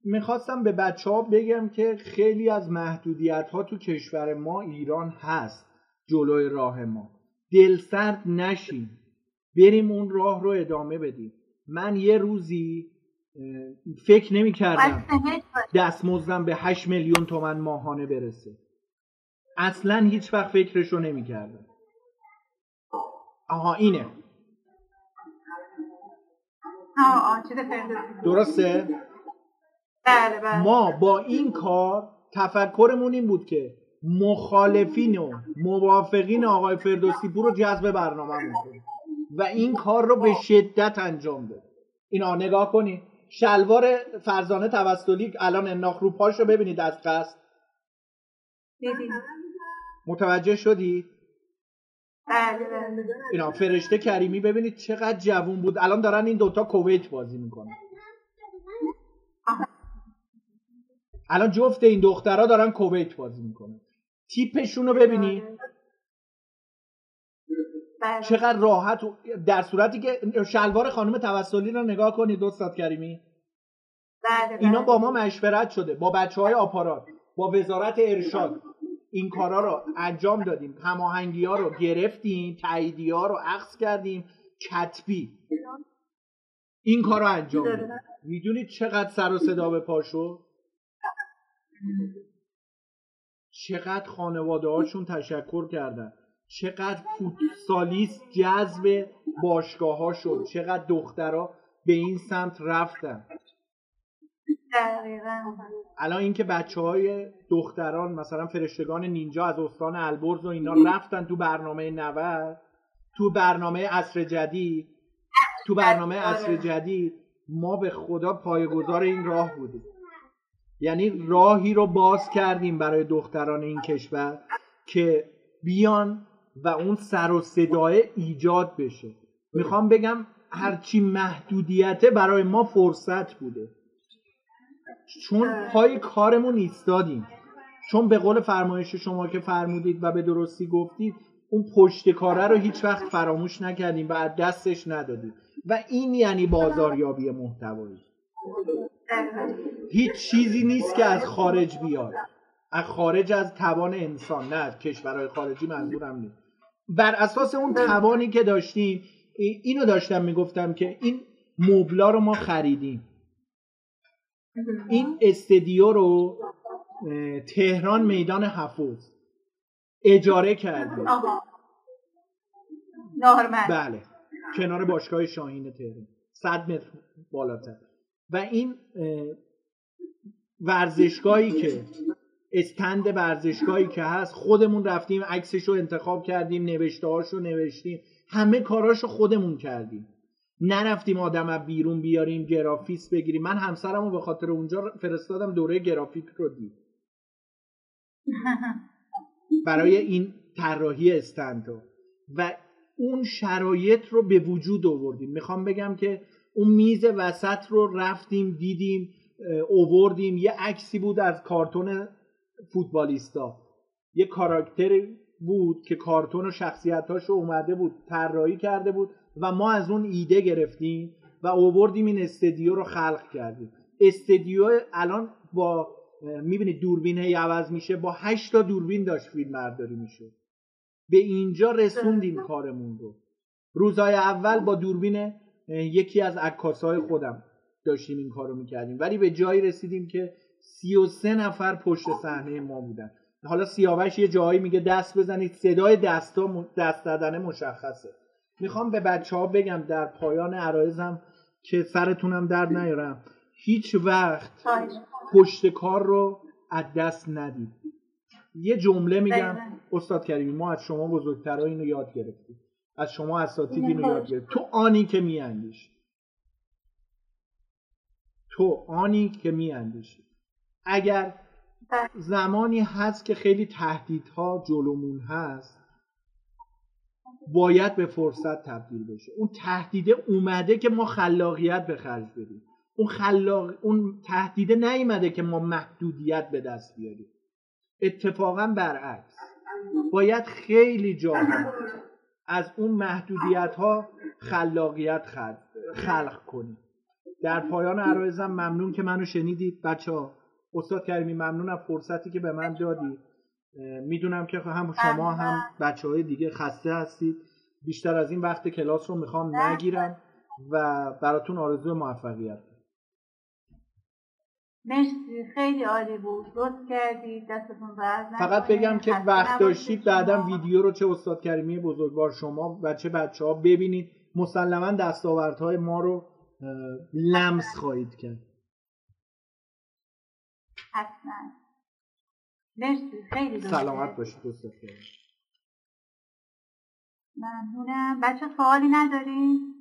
می‌خواستم به بچه ها بگم که خیلی از محدودیت ها تو کشور ما ایران هست جلوی راه ما. دلسرد نشیم بریم اون راه رو ادامه بدیم. من یه روزی فکر نمی کردم. دستمزدم به 8 میلیون تومن ماهانه برسه. اصلا هیچ وقت فکرش رو نمی کردم. آها اینه. آه آه درسته؟ بله بله. ما با این کار تفکرمون این بود که مخالفین و موافقین آقای فردوسی پور رو جذب برنامه کنیم. و این کار رو به شدت انجام بده اینا نگاه کنید. شلوار فرزانه توسلی الان انداخت رو پاش رو ببینید از قصد دیدی متوجه شدی؟ بله بله. اینا فرشته کریمی ببینید چقدر جوون بود. الان دارن این دوتا کویت بازی می‌کنن. الان جفت این دخترها دارن کویت بازی می‌کنن. تیپشون رو ببینید بله. چقدر راحت و در صورتی که شلوار خانم توسلی رو نگاه کنید استاد کریمی. بله اینا بله. با ما مشورت شده با بچه های آپارات با وزارت ارشاد. این کارا رو انجام دادیم. هماهنگی ها رو گرفتیم تاییدی ها رو عکس کردیم. کتبی. این کار رو انجام دادیم. می‌دونید چقدر سر و صدا به پا شد؟ چقدر خانواده هاشون تشکر کردن. چقدر فوتسالیست جذب باشگاه ها شد چقدر دخترها به این سمت رفتن. دقیقا. الان اینکه بچه های دختران مثلا فرشتگان نینجا از استان البرز و اینا رفتن تو برنامه 90 تو برنامه عصر جدید تو برنامه عصر جدید ما به خدا پایه‌گذار این راه بودیم. یعنی راهی رو باز کردیم برای دختران این کشور که بیان و اون سر و صدای ایجاد بشه. می‌خوام بگم هرچی محدودیته برای ما فرصت بوده. چون پای کارمون ایستادیم. چون به قول فرمایش شما که فرمودید و به درستی گفتید اون پشت کاره رو هیچ وقت فراموش نکردیم و از دستش ندادیم. و این یعنی بازاریابی محتوایی. هیچ چیزی نیست که از خارج بیاد. از خارج از توان انسان نه کشورهای خارجی منظورم نیست. بر اساس اون توانی که داشتیم اینو داشتم می‌گفتم که این مبلا رو ما خریدیم. این استدیو رو تهران میدان حفوظ اجاره کردیم. بله. کنار باشگاه شاهین تهران. صد متر بالاتر. و این ورزشگاهی که استند ورزشگاهی که هست خودمون رفتیم عکسش رو انتخاب کردیم نوشته رو نوشتیم همه کاراشو خودمون کردیم. نرفتیم آدم از بیرون بیاریم گرافیس بگیریم. من همسرم رو به خاطر اونجا فرستادم دوره گرافیک رو دید. برای این طراحی استندو و اون شرایط رو به وجود آوردیم. می‌خوام بگم که اون میز وسط رو رفتیم دیدیم اووردیم. یه عکسی بود از کارتون فوتبالیستا. یه کاراکتری بود که کارتون و شخصیتاش رو اومده بود طراحی کرده بود و ما از اون ایده گرفتیم و اووردیم این استدیو رو خلق کردیم. استدیو الان با می‌بینید دوربین هی عوض میشه با هشت تا دوربین داشت فیلم برداری میشه به اینجا رسوندیم کارمون رو. روزهای اول با دوربین یکی از عکاسای خودم داشتیم این کارو می‌کردیم. ولی به جایی رسیدیم که سی و سه نفر پشت صحنه ما بودن. حالا سیاوش یه جایی میگه دست بزنید. صدای دستا دست دادن مشخصه. می‌خوام به بچه ها بگم در پایان عرایزم که سرتونم درد نیارم. هیچ وقت پشت کار رو از دست ندید. یه جمله میگم. استاد کریمی ما از شما بزرگترها اینو یاد گرفتیم. از شما اساتید اینو یاد گرفت تو آنی که میاندیشی. تو آنی که میاندیشی. اگر بله. زمانی هست که خیلی تهدیدها جلومون هست باید به فرصت تبدیل بشه. اون تهدیده اومده که ما خلاقیت به خرج بدیم. اون خلاق اون تهدیده نیومده که ما محدودیت به دست بیاریم. اتفاقا برعکس. باید خیلی جاها از اون محدودیت ها خلاقیت خلق کنیم. در پایان عرایزم ممنون که منو شنیدید. بچه ها استاد کریمی ممنون از فرصتی که به من دادی. می‌دونم که هم شما هم بچه های دیگه خسته هستید. بیشتر از این وقت کلاس رو می‌خوام نگیرم و براتون آرزو موفقیت مرسی خیلی عالی بود. لطف کردید دستتون فقط بگم که وقت داشتید بعدم ویدیو رو چه استاد کریمی بزرگوار شما و چه بچه ها ببینید. مسلما دستاوردهای ما رو لمس خواهید کرد. حتما. مرسی خیلی سلامت باشید دوست ممنونم. بچه سوالی نداریم